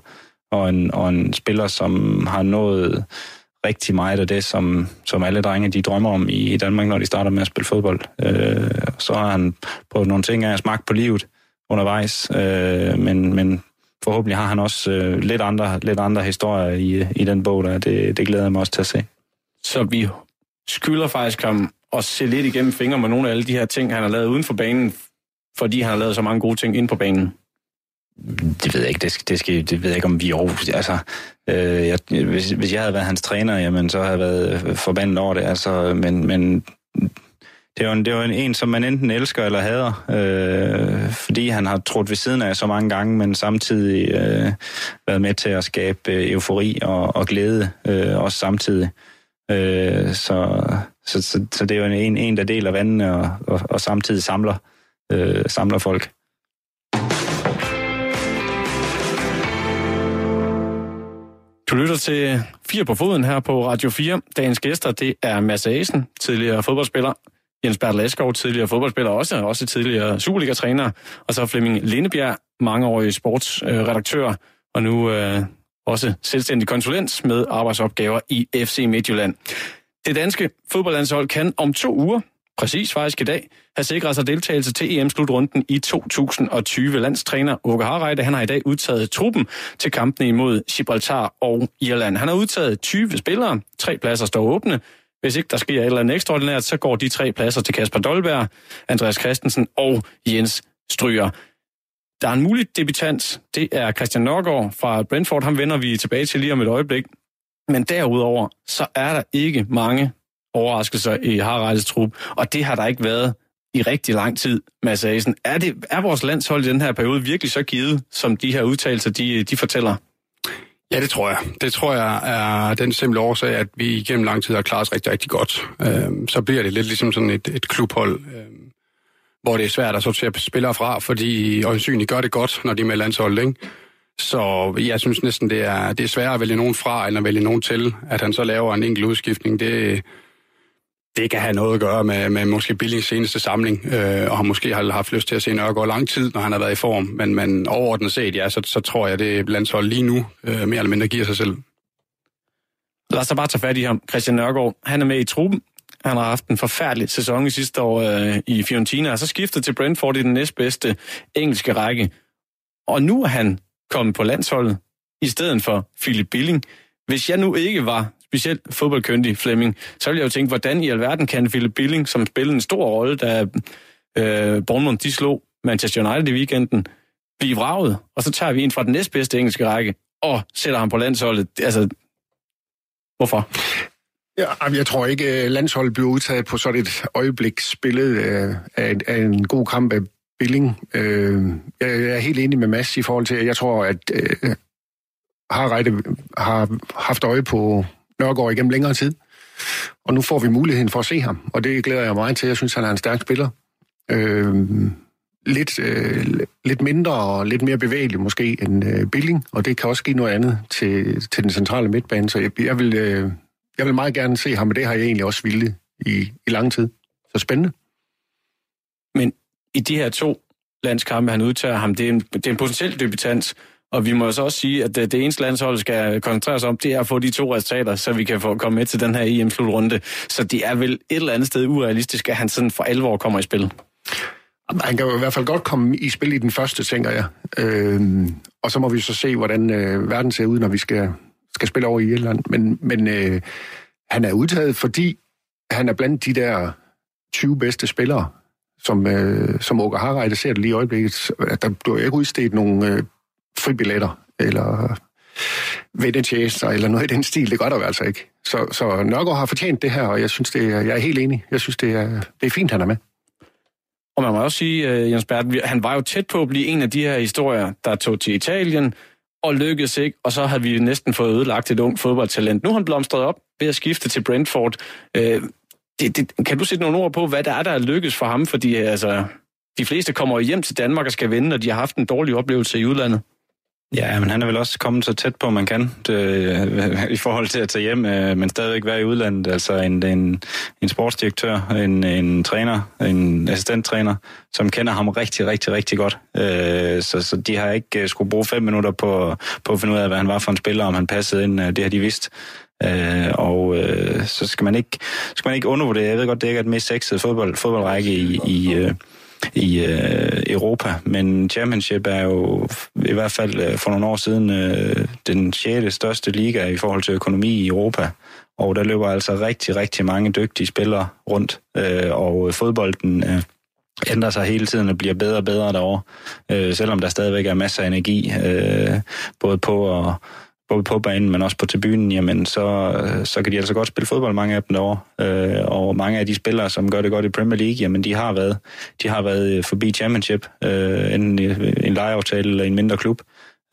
Speaker 3: og en, og en spiller, som har nået rigtig meget af det, som, som alle drenge de drømmer om i Danmark, når de starter med at spille fodbold. Øh, så har han prøvet nogle ting af at smage på livet undervejs, øh, men, men forhåbentlig har han også øh, lidt, andre, lidt andre historier i, i den bog, der det, det glæder jeg mig også til at se.
Speaker 1: Så vi skylder faktisk ham at se lidt igennem fingre med nogle af alle de her ting, han har lavet uden for banen, fordi han har lavet så mange gode ting ind på banen.
Speaker 3: Det ved jeg ikke. Det, det, skal, det ved jeg ikke, om vi er Altså, øh, jeg, hvis, hvis jeg havde været hans træner, jamen, så havde jeg været øh, forbandet over det. Altså, men, men det er jo en, det er jo en, en, som man enten elsker eller hader, øh, fordi han har trådt ved siden af så mange gange, men samtidig øh, været med til at skabe øh, eufori og, og glæde, øh, også samtidig. Øh, så, så, så, så det er jo en, en der deler vandene og, og, og samtidig samler, øh, samler folk.
Speaker 1: Du lytter til Fire på foden her på Radio 4. Dagens gæster, det er Mads Asen, tidligere fodboldspiller, Jens Bertel Askov, tidligere fodboldspiller også, også tidligere Superliga-træner, og så Flemming Lindebjerg, mangeårig sportsredaktør, og nu øh, også selvstændig konsulent med arbejdsopgaver i FC Midtjylland. Det danske fodboldlandshold kan om to uger præcis faktisk i dag, have sikret sig deltagelse til EM-slutrunden i 2020. Landstræner Åke Harreide, han har i dag udtaget truppen til kampene imod Gibraltar og Irland. Han har udtaget 20 spillere, tre pladser står åbne, Hvis ikke der sker et eller andet ekstraordinært, så går de tre pladser til Kasper Dolberg, Andreas Christensen og Jens Stryger. Der er en mulig debutant, det er Christian Nørgaard fra Brentford, ham vender vi tilbage til lige om et øjeblik. Men derudover, så er der ikke mange overraskelser i Haralds trup, og det har der ikke været i rigtig lang tid, Mads Asen. Er, det, er vores landshold i den her periode virkelig så givet, som de her udtalelser, de, de fortæller?
Speaker 4: Ja, det tror jeg. Det tror jeg er den simple årsag, at vi igennem lang tid har klaret os rigtig, rigtig godt. Øhm, så bliver det lidt ligesom sådan et, et klubhold, øhm, hvor det er svært at sortere spillere fra, fordi øjensynligt gør det godt, når de er med landsholdet, ikke? Så jeg synes næsten, det er, det er sværere at vælge nogen fra, end at vælge nogen til. At han så laver en enkelt udskiftning, det, det kan have noget at gøre med, med måske Billings seneste samling, øh, og har måske har haft lyst til at se Nørgaard lang tid, når han har været i form. Men, men overordnet set, ja, så, så tror jeg, det landshold lige nu øh, mere eller mindre giver sig selv.
Speaker 1: Lad os da bare tage fat i ham. Christian Nørgaard, han er med i truppen. Han har haft en forfærdelig sæson i sidste år øh, i Fiorentina, og så skiftet til Brentford i den næstbedste engelske række. Og nu er han kommet på landsholdet i stedet for Philip Billing. Hvis jeg nu ikke var specielt fodboldkyndig Flemming, så ville jeg jo tænke, hvordan i alverden kan Philip Billing, som spillede en stor rolle, da øh, Bournemouth de slog Manchester United i weekenden, blive vraget, og så tager vi en fra den næstbedste engelske række og sætter ham på landsholdet. Altså, hvorfor?
Speaker 2: Ja, jeg tror ikke, øh, landsholdet bliver udtaget på sådan et øjeblik spillet øh, af, af en god kamp af Billing. Øh, jeg er helt enig med Mads i forhold til, at jeg tror, at har, har haft øje på Nørgaard igennem længere tid. Og nu får vi muligheden for at se ham, og det glæder jeg meget til. Jeg synes, han er en stærk spiller. Øh, lidt, øh, lidt mindre og lidt mere bevægelig måske end øh, Billing, og det kan også give noget andet til, til den centrale midtbane. Så jeg, jeg, vil, øh, jeg vil meget gerne se ham, og det har jeg egentlig også ville i, i lang tid. Så spændende.
Speaker 1: Men i de her to landskampe, han udtager ham, det er en, det er en potentiel debutant, og vi må så også sige, at det, det eneste landshold skal koncentrere sig om, det er at få de to resultater, så vi kan få komme med til den her EM-slutrunde. Så det er vel et eller andet sted urealistisk, at han sådan for alvor kommer i spil.
Speaker 2: Han kan jo i hvert fald godt komme i spil i den første, tænker jeg. Øh, og så må vi så se, hvordan øh, verden ser ud, når vi skal, skal spille over i Irland. Men, men øh, han er udtaget, fordi han er blandt de der 20 bedste spillere, som, øh, som Åke Harreide ser det lige i øjeblikket. Øh, der bliver ikke udstedt nogen øh, fribilletter, eller vendetjenester, eller noget i den stil. Det gør der jo altså ikke. Så, så Nørgaard har fortjent det her, og jeg synes, det er, jeg er helt enig. Jeg synes, det er, det er fint, han er med.
Speaker 1: Og man må også sige, uh, Jens Bert, han var jo tæt på at blive en af de her historier, der tog til Italien, og lykkedes ikke, og så havde vi næsten fået ødelagt et ungt fodboldtalent. Nu har han blomstret op ved at skifte til Brentford. Uh, det, det, kan du sætte nogle ord på, hvad der er, der er lykkes for ham? Fordi øh, altså, de fleste kommer hjem til Danmark og skal vinde, når de har haft en dårlig oplevelse i udlandet.
Speaker 3: Ja, men han er vel også kommet så tæt på, man kan, det, øh, i forhold til at tage hjem, øh, men stadigvæk være i udlandet. Altså en, en, en sportsdirektør, en, en træner, en assistenttræner, som kender ham rigtig, rigtig, rigtig godt. Øh, så, så de har ikke øh, skulle bruge fem minutter på, på at finde ud af, hvad han var for en spiller, om han passede ind. Øh, det har de vidst. Øh, og så skal man ikke skal man ikke undervurdere. Jeg ved godt, det ikke er den mest sexede fodbold, fodboldrække i, i i øh, Europa, men Championship er jo i hvert fald øh, for nogle år siden øh, den 6. største liga i forhold til økonomi i Europa. Og der løber altså rigtig, rigtig mange dygtige spillere rundt, øh, og fodbolden øh, ændrer sig hele tiden og bliver bedre og bedre derovre, øh, selvom der stadigvæk er masser af energi, øh, både på og både på banen, men også på tribunen, jamen så, øh, så kan de altså godt spille fodbold, mange af dem derovre. Øh, og mange af de spillere, som gør det godt i Premier League, jamen de har været, de har været øh, forbi Championship, øh, enten en lejeaftale eller en mindre klub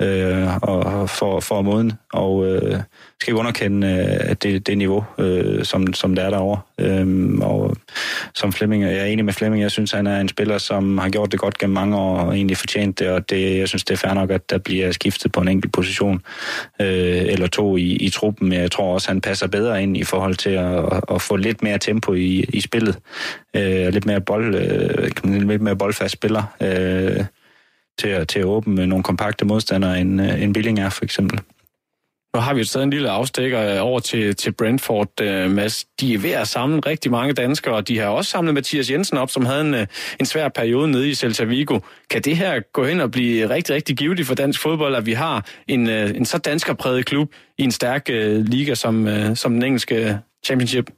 Speaker 3: øh, og for, for måden, og øh, skal ikke underkende øh, det, det niveau, øh, som, som der er derovre. Øh, og som Flemming, jeg er enig med Flemming, jeg synes, han er en spiller, som har gjort det godt gennem mange år, og egentlig fortjent det, og det, jeg synes, det er fair nok, at der bliver skiftet på en enkelt position, øh, eller to i, i truppen, men jeg tror også, han passer bedre ind i forhold til at, at få lidt mere tempo i, i spillet, øh, lidt mere bold, øh, lidt mere boldfast spiller, øh, til at, til at åbne nogle kompakte modstandere, end, øh, end Billing er, for eksempel.
Speaker 1: Nu har vi jo stadig en lille afstikker øh, over til, til Brentford, øh, Mads. De er ved at samle rigtig mange danskere, og de har også samlet Mathias Jensen op, som havde en, en svær periode nede i Celta Vigo. Kan det her gå hen og blive rigtig, rigtig givetigt for dansk fodbold, at vi har en, en så danskerpræget klub i en stærk uh, liga som, uh, som den engelske Championship?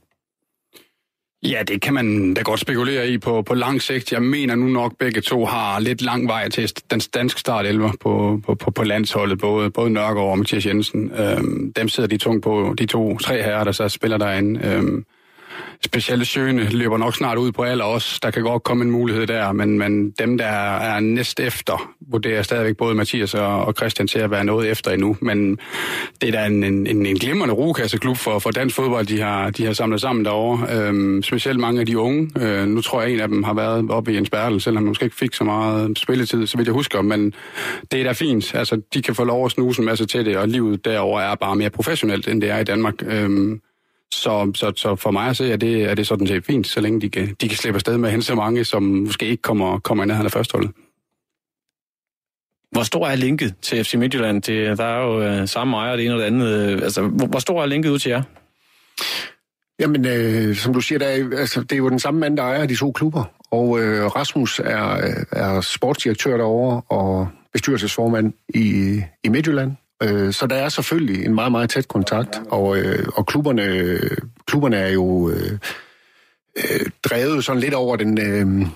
Speaker 4: Ja, det kan man da godt spekulere i på, på lang sigt. Jeg mener nu nok, begge to har lidt lang vej til den danske startelver på, på, på, på landsholdet, både, både Nørgaard og Mathias Jensen. Øhm, dem sidder de tungt på, de to, tre herrer, der så spiller derinde. Øhm, specielle søgende løber nok snart ud på alle os. Der kan godt komme en mulighed der, men, men dem, der er næst efter, vurderer stadigvæk både Mathias og, og Christian til at være noget efter endnu. Men det er da en, en, en glimrende rugekasseklub for, for dansk fodbold, de har, de har samlet sammen derovre. Øhm, specielt mange af de unge. Øh, nu tror jeg, en af dem har været oppe i en spærrel, selvom han måske ikke fik så meget spilletid, så vidt jeg husker. Men det er da fint. Altså, de kan få lov at snuse en masse til det, og livet derover er bare mere professionelt, end det er i Danmark. Øhm, så, så, så for mig at se, er det, er det sådan set fint, så længe de kan, de kan slippe afsted med hente så mange, som måske ikke kommer, kommer i nærheden af førsteholdet.
Speaker 1: Hvor stor er linket til FC Midtjylland? Det, der er jo øh, samme ejer, det ene og det andet. Altså, hvor, hvor stor er linket ud til jer?
Speaker 2: Jamen, øh, som du siger, der er, altså, det er jo den samme mand, der ejer de to klubber. Og øh, Rasmus er, er sportsdirektør derovre og bestyrelsesformand i, i Midtjylland. Øh, så der er selvfølgelig en meget, meget tæt kontakt, og, øh, og klubberne, klubberne er jo øh, øh, drevet sådan lidt over den, øh,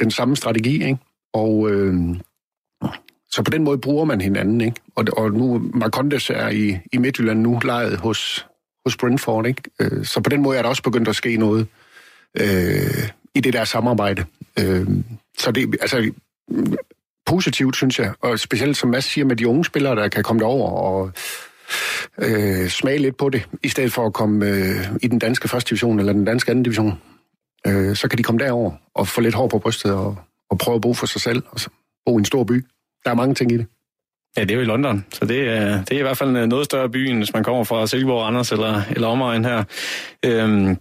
Speaker 2: den samme strategi, ikke? Og øh, så på den måde bruger man hinanden, ikke? Og, og nu, Marcondes er i, i Midtjylland nu lejet hos, hos Brentford, ikke? Øh, så på den måde er der også begyndt at ske noget øh, i det der samarbejde. Øh, så det, altså, positivt, synes jeg. Og specielt som Mads siger med de unge spillere, der kan komme derover og øh, smage lidt på det, i stedet for at komme øh, i den danske første division eller den danske anden division. Øh, så kan de komme derover og få lidt hår på brystet og, og prøve at bo for sig selv og så bo i en stor by. Der er mange ting i det.
Speaker 1: Ja, det er jo i London, så det er, det er i hvert fald en øh, noget større by, end hvis man kommer fra Silkeborg, Anders eller, eller omegn her. Øhm,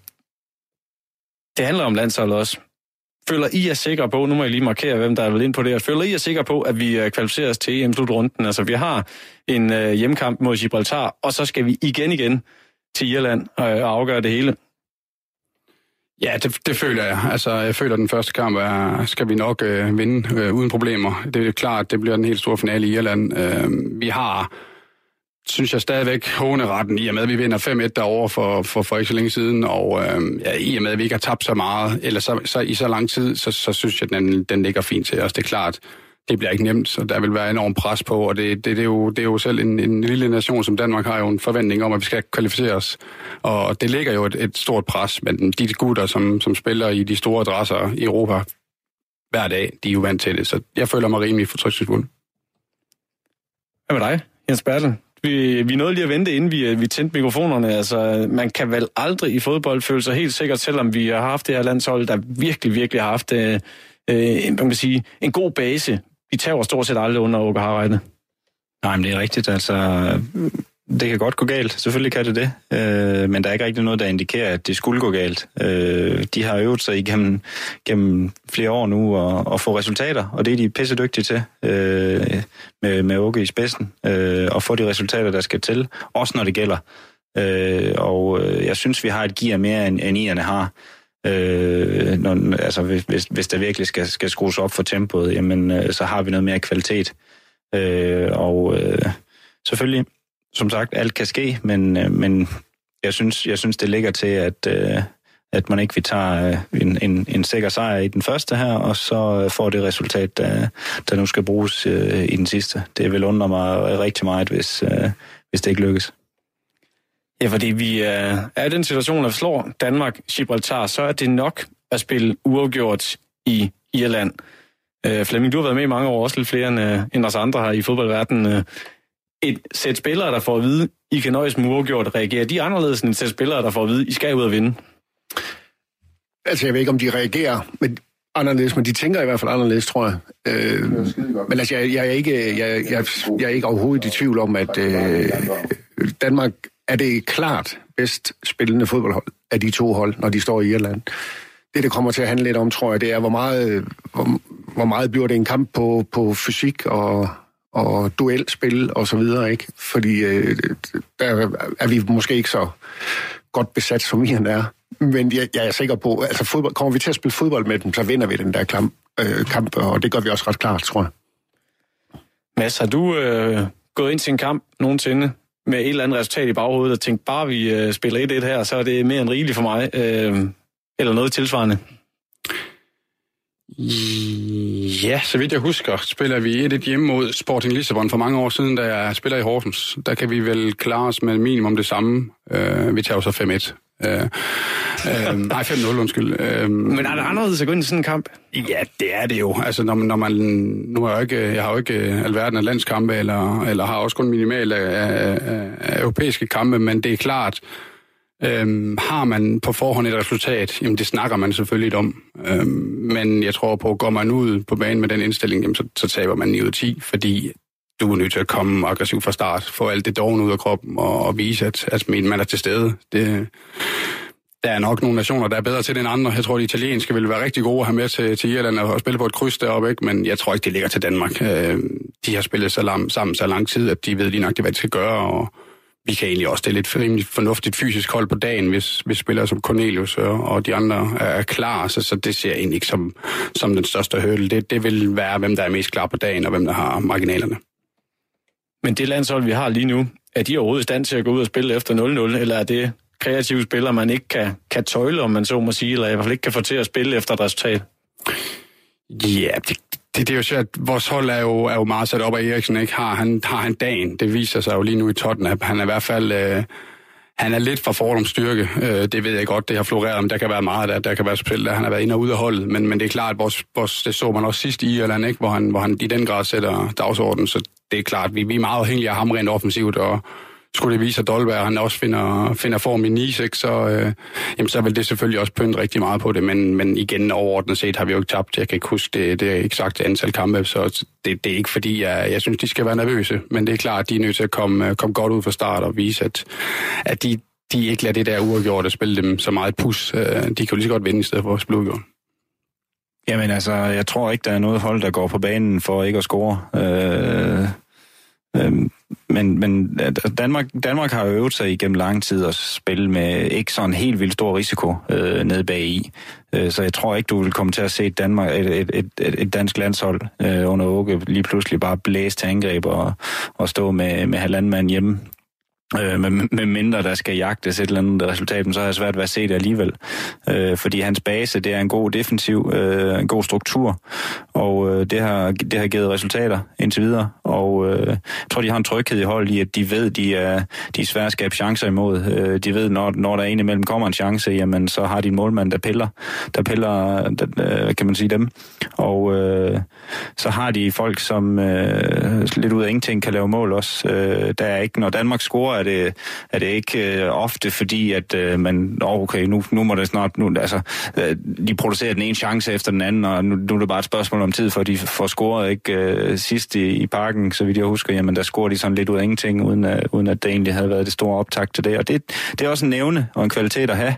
Speaker 1: det handler om landsholdet også. Føler I er sikre på, nu må jeg lige markere, hvem der er vel ind på det, føler I er sikre på, at vi øh, kvalificerer os til EM-slutrunden? Altså, vi har en øh, hjemmekamp mod Gibraltar, og så skal vi igen igen til Irland og, og afgøre det hele.
Speaker 4: Ja, det, det føler jeg. Altså, jeg føler, at den første kamp er, skal vi nok øh, vinde øh, uden problemer. Det er klart, at det bliver den helt store finale i Irland. Øh, vi har synes jeg stadigvæk håneretten i og med, at vi vinder 5-1 derovre for, for, for ikke så længe siden, og øh, ja, i og med, at vi ikke har tabt så meget, eller så, så i så lang tid, så, så synes jeg, at den, den ligger fint til os. Det er klart, det bliver ikke nemt, så der vil være enorm pres på, og det, det, det, er, jo, det er jo selv en, en lille nation som Danmark har jo en forventning om, at vi skal kvalificere os, og det ligger jo et, et stort pres, men de gutter, som, som spiller i de store adresser i Europa hver dag, de er jo vant til det, så jeg føler mig rimelig fortrystningsfuld.
Speaker 1: Hvad med dig, Jens Bertel? Vi, vi nåede lige at vente, inden vi, øh, vi tændte mikrofonerne. Altså, man kan vel aldrig i fodbold føle sig helt sikkert, selvom vi har haft det her landshold, der virkelig, virkelig har haft øh, øh man kan sige, en god base. Vi tager stort set aldrig under Åke Harreide.
Speaker 3: Nej, men det er rigtigt. Altså, det kan godt gå galt, selvfølgelig kan det det, øh, men der er ikke rigtig noget, der indikerer, at det skulle gå galt. Øh, de har øvet sig igennem gennem flere år nu og, og få resultater, og det er de pisse dygtige til øh, med, med Åke i spidsen, øh, og få de resultater, der skal til, også når det gælder. Øh, og øh, jeg synes, vi har et gear mere, end, end Ierne har. Øh, når, altså, hvis, hvis der virkelig skal, skal skrues op for tempoet, jamen, øh, så har vi noget mere kvalitet. Øh, og øh, selvfølgelig som sagt, alt kan ske, men, øh, men jeg, synes, jeg synes, det ligger til, at, øh, at man ikke vi tager øh, en, en, en sikker sejr i den første her, og så får det resultat, der, der nu skal bruges øh, i den sidste. Det vil undre mig rigtig meget, hvis, øh, hvis det ikke lykkes.
Speaker 1: Ja, fordi vi øh, er i den situation, at slår Danmark Gibraltar, så er det nok at spille uafgjort i Irland. Øh, Flemming, du har været med i mange år, også lidt flere end, øh, end os andre her i fodboldverdenen. Øh, et sæt spillere, der får at vide, I kan nøjes med uafgjort, reagerer de anderledes end et sæt spillere, der får at vide, I skal ud og vinde?
Speaker 2: Altså, jeg ved ikke, om de reagerer men anderledes, men de tænker i hvert fald anderledes, tror jeg. Øh, men altså, jeg, jeg, er ikke, jeg, jeg, jeg er ikke overhovedet i tvivl om, at øh, Danmark er det klart bedst spillende fodboldhold af de to hold, når de står i Irland. Det, det kommer til at handle lidt om, tror jeg, det er, hvor meget, hvor, hvor meget bliver det en kamp på, på fysik og, og duelspil og så videre, ikke? Fordi øh, der er vi måske ikke så godt besat, som vi er. Men jeg, jeg er sikker på, altså fodbold, kommer vi til at spille fodbold med dem, så vinder vi den der kamp, øh, kamp og det gør vi også ret klart, tror jeg.
Speaker 1: Mads, har du øh, gået ind til en kamp nogensinde med et eller andet resultat i baghovedet og tænkt, bare vi øh, spiller 1-1 her, så er det mere end rigeligt for mig. Øh, Eller noget tilsvarende?
Speaker 4: Ja, så vidt jeg husker, spiller vi et hjemme mod Sporting Lissabon for mange år siden, da jeg spiller i Horsens. Der kan vi vel klare os med minimum det samme. Uh, vi tager jo så 5-1. Uh, uh, nej, 5-0, undskyld. Uh,
Speaker 1: Men er der anderledes at gå ind i sådan en kamp?
Speaker 4: Ja, det er det jo. Altså, når, når man, nu har jeg, ikke, jeg har jo ikke alverden af landskampe, eller, eller har også kun minimalt af, af, af europæiske kampe, men det er klart, Øhm, har man på forhånd et resultat, jamen det snakker man selvfølgelig om. Øhm, men jeg tror på, går man ud på banen med den indstilling, jamen så, så taber man 9 ud 10, fordi du er nødt til at komme aggressiv fra start, få alt det doven ud af kroppen og, og vise, at, at man er til stede. Det, der er nok nogle nationer, der er bedre til det end andre. Jeg tror, de italienske vil være rigtig gode at have med til, til Irland og spille på et kryds deroppe, ikke? men jeg tror ikke, det ligger til Danmark. Øh, de har spillet så lam, sammen så lang tid, at de ved lige nok, det, hvad de skal gøre, og vi kan egentlig også stille et rimelig fornuftigt fysisk hold på dagen, hvis, hvis spillere som Cornelius og, og de andre er klar, så, så det ser jeg egentlig ikke som, som den største hurdle. Det, det vil være, hvem der er mest klar på dagen, og hvem der har marginalerne.
Speaker 1: Men det landshold, vi har lige nu, er de overhovedet i stand til at gå ud og spille efter 0-0, eller er det kreative spillere, man ikke kan, kan tøjle, om man så må sige, eller i hvert fald ikke kan få til at spille efter et resultat?
Speaker 4: Ja, det, det, det er jo svært. Vores hold er jo, er jo meget sat op og Eriksen, ikke? Har han, har han dagen? Det viser sig jo lige nu i Tottenham. Han er i hvert fald... Øh, han er lidt for fordomsstyrke. Øh, det ved jeg godt, det har floreret, men der kan være meget der. Der kan være specielt, der han har været ind og ude af holdet. Men, men det er klart, at vores, vores, det så man også sidst i Irland, ikke? Hvor, han, hvor han i den grad sætter dagsordenen. Så det er klart, vi, vi er meget afhængige af ham rent offensivt, og, skulle det vise, at Dolberg han også finder, finder form i Nice, så, øh, jamen, så vil det selvfølgelig også pynte rigtig meget på det. Men, men igen, overordnet set har vi jo ikke tabt. Jeg kan ikke huske det, det eksakte antal kampe, så det, det er ikke fordi, jeg, jeg synes, de skal være nervøse. Men det er klart, at de er nødt til at komme, øh, komme godt ud fra start og vise, at, at de, de ikke lader det der uafgjort spille dem så meget pus. Øh, de kan jo lige så godt vinde i stedet for at spille uafgjort.
Speaker 3: Jamen altså, jeg tror ikke, der er noget hold, der går på banen for ikke at score. Øh, øh, men, men Danmark, Danmark har jo øvet sig igennem lang tid at spille med ikke sådan helt vildt stor risiko øh, nede bag i. Øh, så jeg tror ikke, du vil komme til at se et, Danmark, et, et, et, et dansk landshold øh, under Åke lige pludselig bare blæse til angreb og, og stå med, med halvanden mand hjemme. Øh, med, med mindre der skal jagtes et eller andet resultat, så har jeg svært ved at se det alligevel. Øh, fordi hans base, det er en god defensiv, øh, en god struktur, og øh, det, har, det har givet resultater indtil videre. Og øh, jeg tror, de har en tryghed i hold i, at de ved, de er, de er svære at skabe chancer imod. Øh, de ved, når, når der en imellem kommer en chance, jamen så har de en målmand, der piller, der piller der, øh, kan man sige dem. Og øh, så har de folk, som øh, lidt ud af ingenting kan lave mål også. Øh, der er ikke, når Danmark scorer, er det, er det ikke øh, ofte fordi, at øh, man, oh, okay, nu, nu må det snart, nu, altså, øh, de producerer den ene chance efter den anden, og nu, nu er det bare et spørgsmål om tid, for de får scoret ikke øh, sidst i, i parken, så vidt jeg husker, jamen der scorer de sådan lidt ud af ingenting, uden, at, uden at det egentlig havde været det store optag til det, og det, det er også en nævne og en kvalitet at have,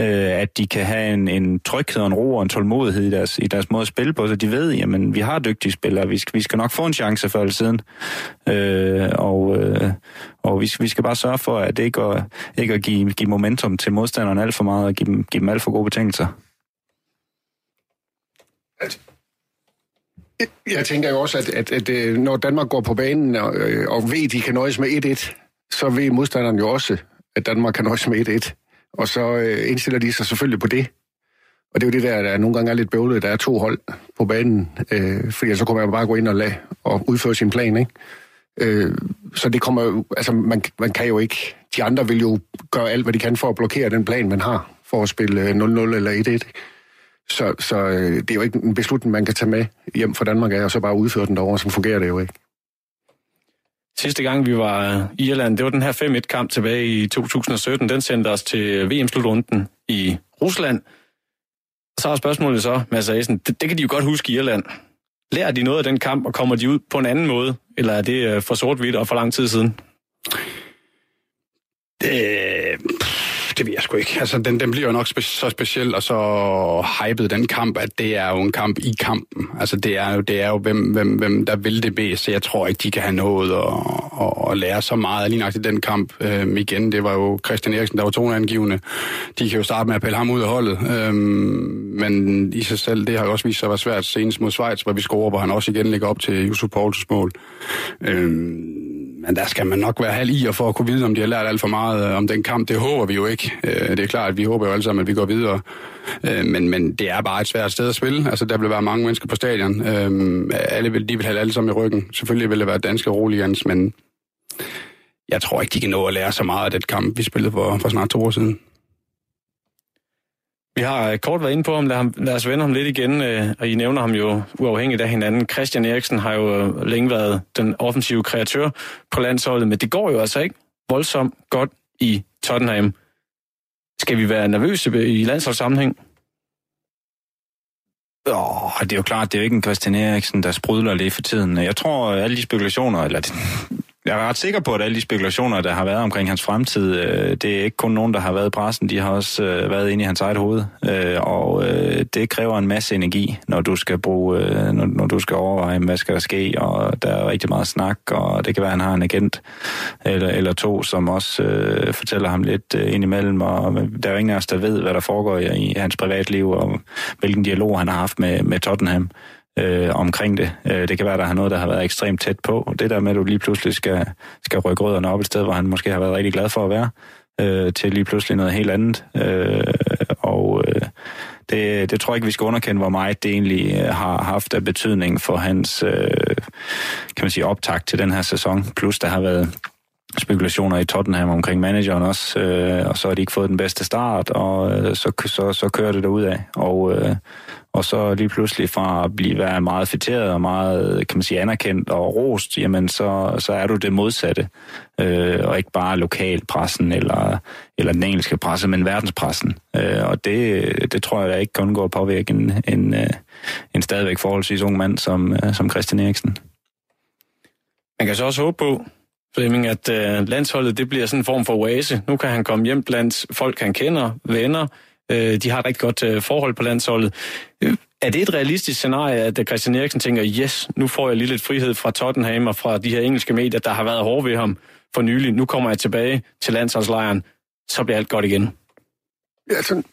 Speaker 3: øh, at de kan have en, en tryghed og en ro og en tålmodighed i deres, i deres måde at spille på, så de ved, jamen vi har dygtige spillere, vi skal, vi skal nok få en chance før eller siden, øh, og, øh, og vi, vi skal bare sørge for, at det ikke, at, ikke at give, give momentum til modstanderen alt for meget, og give dem, give dem alt for gode betingelser.
Speaker 2: Jeg tænker jo også, at, at, at, at når Danmark går på banen og, øh, og ved, at de kan nøjes med 1-1, så ved modstanderen jo også, at Danmark kan nøjes med 1-1. Og så øh, indstiller de sig selvfølgelig på det. Og det er jo det der, der nogle gange er lidt bøvlet, der er to hold på banen. Øh, fordi så kommer man bare gå ind og, lade, og udføre sin plan, ikke? Øh, så det kommer jo, altså man, man kan jo ikke, de andre vil jo gøre alt, hvad de kan for at blokere den plan, man har for at spille øh, 0-0 eller 1-1. Så, så øh, det er jo ikke en beslutning, man kan tage med hjem fra Danmark af, og så bare udføre den derovre, så fungerer det jo ikke.
Speaker 1: Sidste gang vi var i Irland, det var den her 5-1-kamp tilbage i 2017. Den sendte os til VM-slutrunden i Rusland. Så er spørgsmålet så, Mads Asen, det, det kan de jo godt huske i Irland. Lærer de noget af den kamp, og kommer de ud på en anden måde? Eller er det øh, for sort-hvidt og for lang tid siden?
Speaker 4: Øh, det, det ved jeg sgu ikke. Altså, den, den bliver jo nok spe, så speciel og så hypet, den kamp, at det er jo en kamp i kampen. Altså, det er jo, det er jo hvem, hvem, hvem der vil det bedst. Så jeg tror ikke, de kan have noget at, at, at lære så meget lige nok til den kamp. Øhm, igen, det var jo Christian Eriksen, der var toneangivende. De kan jo starte med at pille ham ud af holdet. Øhm, men i sig selv, det har jo også vist sig at være svært senest mod Schweiz, hvor vi scorer, hvor han også igen ligger op til Yusuf Poulsens mål. Øhm, men der skal man nok være halv i, og for at kunne vide, om de har lært alt for meget øh, om den kamp. Det håber vi jo ikke. Øh, det er klart, at vi håber jo alle sammen, at vi går videre. Øh, men, men det er bare et svært sted at spille. Altså, der vil være mange mennesker på stadion. Øh, alle vil, de vil have alle sammen i ryggen. Selvfølgelig vil det være danske roligans, men jeg tror ikke, de kan nå at lære så meget af den kamp, vi spillede for, for snart to år siden.
Speaker 1: Vi har øh, kort været inde på ham. Lad, ham, lad os vende ham lidt igen, øh, og I nævner ham jo uafhængigt af hinanden. Christian Eriksen har jo øh, længe været den offensive kreatør på landsholdet, men det går jo altså ikke voldsomt godt i Tottenham. Skal vi være nervøse i landsholdssammenhæng?
Speaker 3: Oh, det er jo klart, det er jo ikke en Christian Eriksen, der sprudler lidt for tiden. Jeg tror, øh, alle de spekulationer, eller jeg er ret sikker på, at alle de spekulationer, der har været omkring hans fremtid, øh, det er ikke kun nogen, der har været i pressen, de har også øh, været inde i hans eget hoved. Øh, og øh, det kræver en masse energi, når du skal bruge, øh, når, når du skal overveje, hvad skal der ske, og der er rigtig meget snak, og det kan være, at han har en agent eller, eller to, som også øh, fortæller ham lidt øh, indimellem, og der er jo ingen af os, der ved, hvad der foregår i, i hans privatliv, og hvilken dialog han har haft med, med Tottenham øh, omkring det. Øh, det kan være, der er noget, der har været ekstremt tæt på. Og det der med, at du lige pludselig skal, skal rykke rødderne op et sted, hvor han måske har været rigtig glad for at være, øh, til lige pludselig noget helt andet. Øh, og øh, det, det tror jeg ikke, vi skal underkende, hvor meget det egentlig øh, har haft af betydning for hans øh, kan man sige, optakt til den her sæson. Plus der har været spekulationer i Tottenham omkring manageren også, øh, og så har de ikke fået den bedste start, og øh, så, så, så kører det derud af. Og, øh, og så lige pludselig fra at blive være meget fætteret og meget, kan man sige, anerkendt og rost, jamen så, så er du det modsatte. Øh, og ikke bare lokalpressen eller, eller den engelske presse, men verdenspressen. Øh, og det, det tror jeg ikke kun går at påvirke en, en, øh, en stadigvæk forholdsvis ung mand som, øh, som Christian Eriksen.
Speaker 1: Man kan så også håbe på, Flemming, at øh, landsholdet det bliver sådan en form for oase. Nu kan han komme hjem blandt folk, han kender, venner. Øh, de har et rigtig godt øh, forhold på landsholdet. Øh, er det et realistisk scenarie, at Christian Eriksen tænker, yes, nu får jeg lige lidt frihed fra Tottenham og fra de her engelske medier, der har været hårde ved ham for nylig. Nu kommer jeg tilbage til landsholdslejren, så bliver alt godt igen.
Speaker 2: Ja, sådan,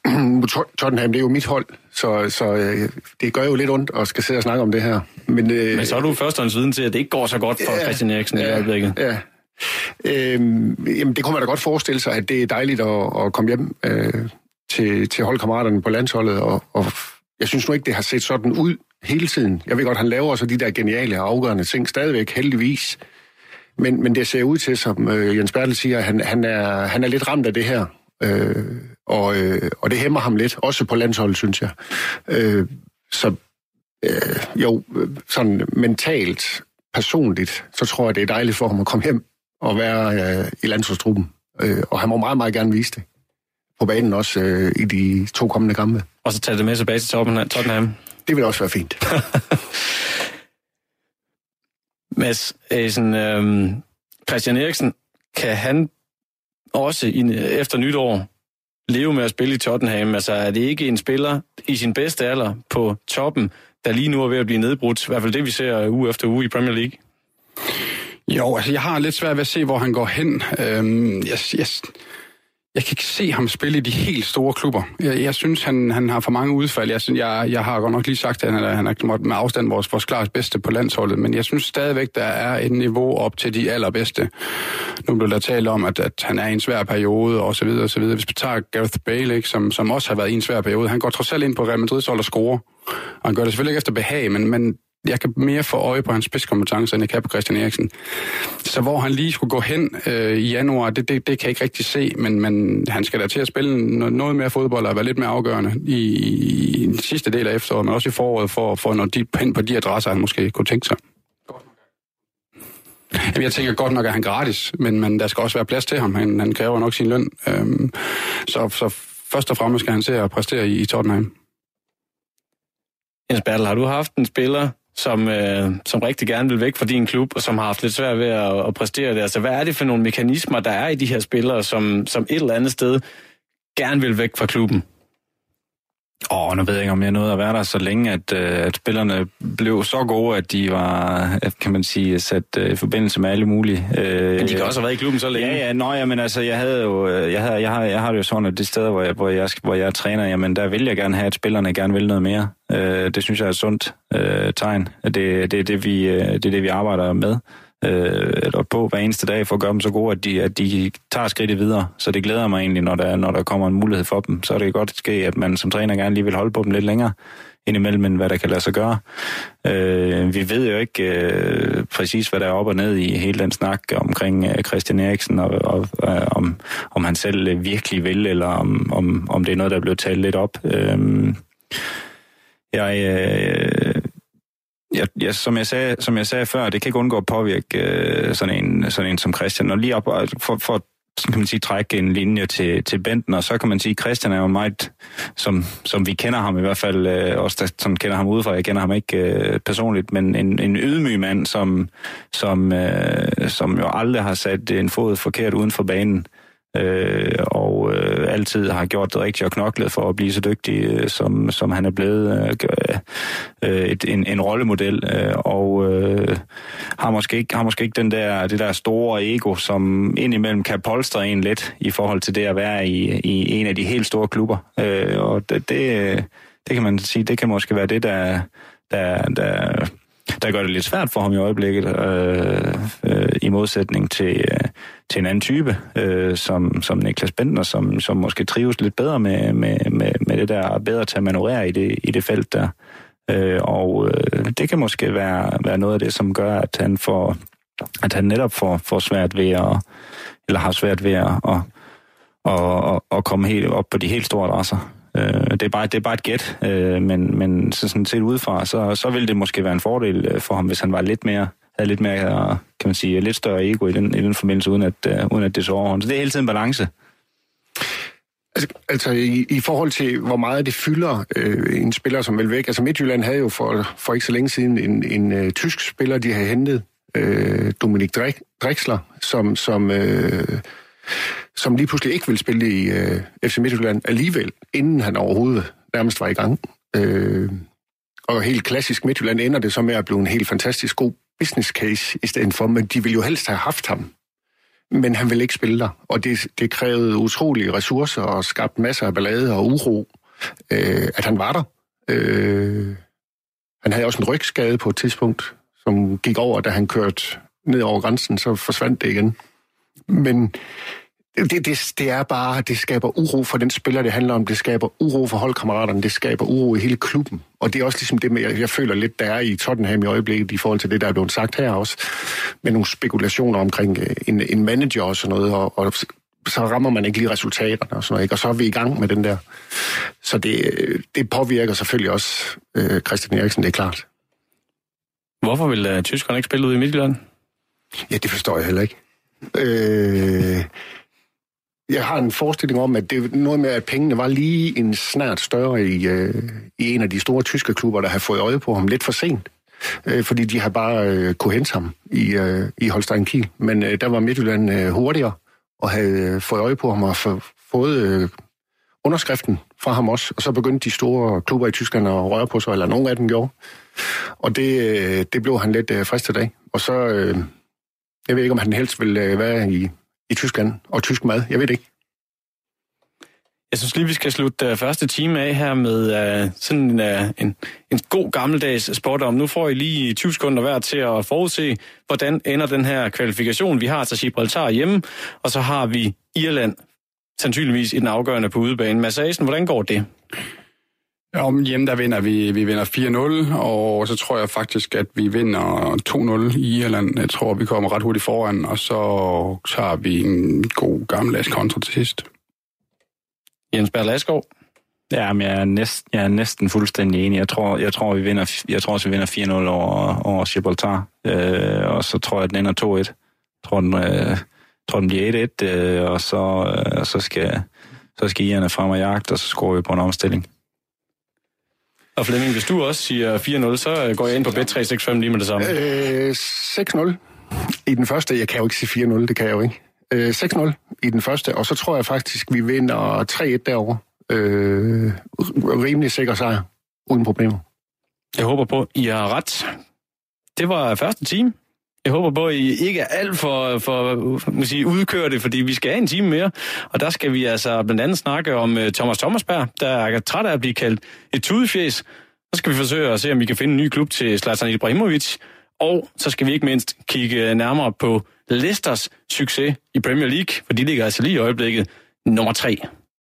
Speaker 2: Tottenham, det er jo mit hold, så, så øh, det gør jo lidt ondt at skal sidde og snakke om det her.
Speaker 1: Men, øh, Men så er du viden til, at det ikke går så godt for ja, Christian Eriksen ja, i øjeblikket.
Speaker 2: Ja, Øhm, jamen, det kunne man da godt forestille sig, at det er dejligt at, at komme hjem øh, til, til holdkammeraterne på landsholdet, og, og jeg synes nu ikke, det har set sådan ud hele tiden. Jeg ved godt, han laver så de der geniale og afgørende ting stadigvæk, heldigvis. Men, men det ser ud til, som øh, Jens Bertel siger, han, han, er, han er lidt ramt af det her. Øh, og, øh, og det hæmmer ham lidt, også på landsholdet, synes jeg. Øh, så øh, jo, øh, sådan mentalt, personligt, så tror jeg, det er dejligt for ham at komme hjem og være øh, i landsholdstruppen. Øh, og han må meget, meget gerne vise det på banen også øh, i de to kommende kampe.
Speaker 1: Og så tage det med tilbage til Tottenham?
Speaker 2: Det vil også være fint.
Speaker 1: Mads, sådan, øh, Christian Eriksen, kan han også i, efter nytår leve med at spille i Tottenham? Altså er det ikke en spiller i sin bedste alder på toppen, der lige nu er ved at blive nedbrudt? I hvert fald det, vi ser uge efter uge i Premier League.
Speaker 4: Jo, altså jeg har lidt svært ved at se, hvor han går hen. Øhm, jeg, jeg, jeg kan ikke se ham spille i de helt store klubber. Jeg, jeg synes, han, han har for mange udfald. Jeg, synes, jeg, jeg har godt nok lige sagt, at han er, han er med afstand vores, vores klart bedste på landsholdet, men jeg synes stadigvæk, der er et niveau op til de allerbedste. Nu blev der talt om, at, at han er i en svær periode, og så videre, og så videre. Hvis vi tager Gareth Bale, ikke, som, som også har været i en svær periode, han går trods alt ind på Real Madrid's hold og scorer. Og han gør det selvfølgelig ikke efter behag, men, men jeg kan mere få øje på hans spidskompetencer, end jeg kan på Christian Eriksen. Så hvor han lige skulle gå hen øh, i januar, det, det, det kan jeg ikke rigtig se, men, men han skal da til at spille noget mere fodbold og være lidt mere afgørende i, i den sidste del af efteråret, men også i foråret for, for at nå de, hen på de adresser, han måske kunne tænke sig. Jamen, jeg tænker godt nok, at han er gratis, men, men der skal også være plads til ham. Han, han kræver nok sin løn. Øhm, så, så først og fremmest skal han se at præstere i, i Tottenham.
Speaker 1: Jens Bertel, har du haft en spiller, som, øh, som rigtig gerne vil væk fra din klub, og som har haft lidt svært ved at, at præstere det. Altså, hvad er det for nogle mekanismer, der er i de her spillere, som, som et eller andet sted gerne vil væk fra klubben?
Speaker 3: Åh, oh, nu ved jeg ikke, om jeg nåede at være der så længe, at, uh, at spillerne blev så gode, at de var, kan man sige, sat uh, i forbindelse med alle mulige.
Speaker 1: Men de kan også have været i klubben så længe.
Speaker 3: Ja, ja, nå, ja, men altså, jeg havde jo, jeg, havde, jeg, har, jeg har det jo sådan, at det steder, hvor jeg, hvor jeg, hvor jeg træner, jamen, der vil jeg gerne have, at spillerne gerne vil noget mere. Det synes jeg er et sundt tegn. Det, det, er det, vi, det er det, vi arbejder med øh, eller på hver eneste dag for at gøre dem så gode, at de, at de tager skridtet videre. Så det glæder mig egentlig, når der, når der kommer en mulighed for dem. Så er det godt ske, at man som træner gerne lige vil holde på dem lidt længere indimellem, end hvad der kan lade sig gøre. Øh, vi ved jo ikke øh, præcis, hvad der er op og ned i hele den snak omkring øh, Christian Eriksen, og, og øh, om, om han selv øh, virkelig vil, eller om, om, om det er noget, der er blevet talt lidt op. Øh, jeg, øh, jeg, jeg, som, jeg sagde, som jeg sagde før, det kan ikke undgå at påvirke øh, sådan, en, sådan en som Christian. Og lige op for, for kan man sige, trække en linje til, til Benten, og så kan man sige, at Christian er jo meget, som, som vi kender ham i hvert fald, øh, også der som kender ham udefra, jeg kender ham ikke øh, personligt, men en, en ydmyg mand, som, som, øh, som jo aldrig har sat en fod forkert uden for banen øh, øh, og øh, altid har gjort det rigtigt og knoklet for at blive så dygtig, øh, som, som han er blevet øh, øh, et, en, en rollemodel, øh, og øh, har, måske ikke, har måske ikke den der, det der store ego, som indimellem kan polstre en lidt i forhold til det at være i, i en af de helt store klubber. Øh, og det, det, det kan man sige, det kan måske være det, der, der, der der gør det lidt svært for ham i øjeblikket, øh, øh, i modsætning til, øh, til en anden type, øh, som, som Niklas Bentner, som, som måske trives lidt bedre med, med, med, med det der bedre til at manøvrere i det, i det felt der. Øh, og øh, det kan måske være, være noget af det, som gør, at han får at han netop får, får svært ved at, eller har svært ved at, at, at, at, komme helt op på de helt store adresser. Øh, det, er bare, det er bare et gæt, øh, men, men så sådan set udefra, så, så ville det måske være en fordel øh, for ham, hvis han var lidt mere havde lidt mere, kan man sige, lidt større ego i den, i den forbindelse, uden at, uh, uden at det så overhånd. Så det er hele tiden balance.
Speaker 2: Altså, altså i, i forhold til, hvor meget det fylder øh, en spiller, som vil væk. Altså Midtjylland havde jo for, for ikke så længe siden en, en øh, tysk spiller, de havde hentet, øh, Dominik Drexler, som, som øh, som lige pludselig ikke vil spille i øh, FC Midtjylland alligevel, inden han overhovedet nærmest var i gang. Øh, og helt klassisk Midtjylland ender det så med at blive en helt fantastisk god business case i stedet for, men de ville jo helst have haft ham. Men han ville ikke spille der, og det, det krævede utrolige ressourcer og skabte masser af ballade og uro, øh, at han var der. Øh, han havde også en rygskade på et tidspunkt, som gik over, da han kørte ned over grænsen, så forsvandt det igen. Men det, det, det er bare, det skaber uro for den spiller, det handler om. Det skaber uro for holdkammeraterne, det skaber uro i hele klubben. Og det er også ligesom det, med, jeg, jeg føler lidt, der er i Tottenham i øjeblikket, i forhold til det, der er blevet sagt her også, med nogle spekulationer omkring øh, en, en manager og sådan noget, og, og så rammer man ikke lige resultaterne og sådan noget, ikke? og så er vi i gang med den der. Så det, det påvirker selvfølgelig også øh, Christian Eriksen, det er klart.
Speaker 1: Hvorfor vil uh, tyskerne ikke spille ud i Midtjylland?
Speaker 2: Ja, det forstår jeg heller ikke. Øh, jeg har en forestilling om, at det er noget med, at pengene var lige en snart større i, øh, i en af de store tyske klubber, der har fået øje på ham lidt for sent. Øh, fordi de har bare øh, kunne hente ham i, øh, i Holstein Kiel. Men øh, der var Midtjylland øh, hurtigere og havde øh, fået øje på ham og få, fået øh, underskriften fra ham også. Og så begyndte de store klubber i Tyskland at røre på sig, eller nogen af dem gjorde. Og det, øh, det blev han lidt øh, fristet af. Og så, øh, jeg ved ikke, om han helst vil øh, være i i Tyskland, og tysk mad. Jeg ved det ikke.
Speaker 1: Jeg synes lige, vi skal slutte uh, første time af her med uh, sådan uh, en, en god gammeldags sport om. Nu får I lige 20 sekunder hver til at forudse, hvordan ender den her kvalifikation. Vi har altså Gibraltar hjemme, og så har vi Irland sandsynligvis i den afgørende på udebane. Mads hvordan går det?
Speaker 4: Om hjemme, der vinder vi, vi vinder 4-0, og så tror jeg faktisk, at vi vinder 2-0 i Irland. Jeg tror, vi kommer ret hurtigt foran, og så tager vi en god gammeldags kontra til sidst.
Speaker 1: Jens Berg Lasgaard?
Speaker 3: Ja, men jeg er, næsten, jeg er næsten fuldstændig enig. Jeg tror, jeg tror, vi vinder, jeg tror også, vi vinder 4-0 over, over Gibraltar. Øh, og så tror jeg, at den ender 2-1. Jeg tror, den, øh, tror, den bliver 1-1, øh, og så, øh, så skal, så skal Ierne frem og jagte, og så scorer vi på en omstilling.
Speaker 1: Og Flemming, hvis du også siger 4-0, så går jeg ind på Bet365 lige med det samme.
Speaker 2: Øh, 6-0 i den første. Jeg kan jo ikke sige 4-0, det kan jeg jo ikke. Øh, 6-0 i den første, og så tror jeg faktisk, vi vinder 3-1 derovre. Øh, rimelig sikker sejr, uden problemer.
Speaker 1: Jeg håber på, I har ret. Det var første time. Jeg håber på, at I ikke er alt for, for man sige, udkørte, fordi vi skal have en time mere. Og der skal vi altså blandt andet snakke om øh, Thomas Thomasberg, der er træt af at blive kaldt et tudefjes. Så skal vi forsøge at se, om vi kan finde en ny klub til Zlatan Ibrahimovic. Og så skal vi ikke mindst kigge øh, nærmere på Leicesters succes i Premier League, for de ligger altså lige i øjeblikket nummer tre.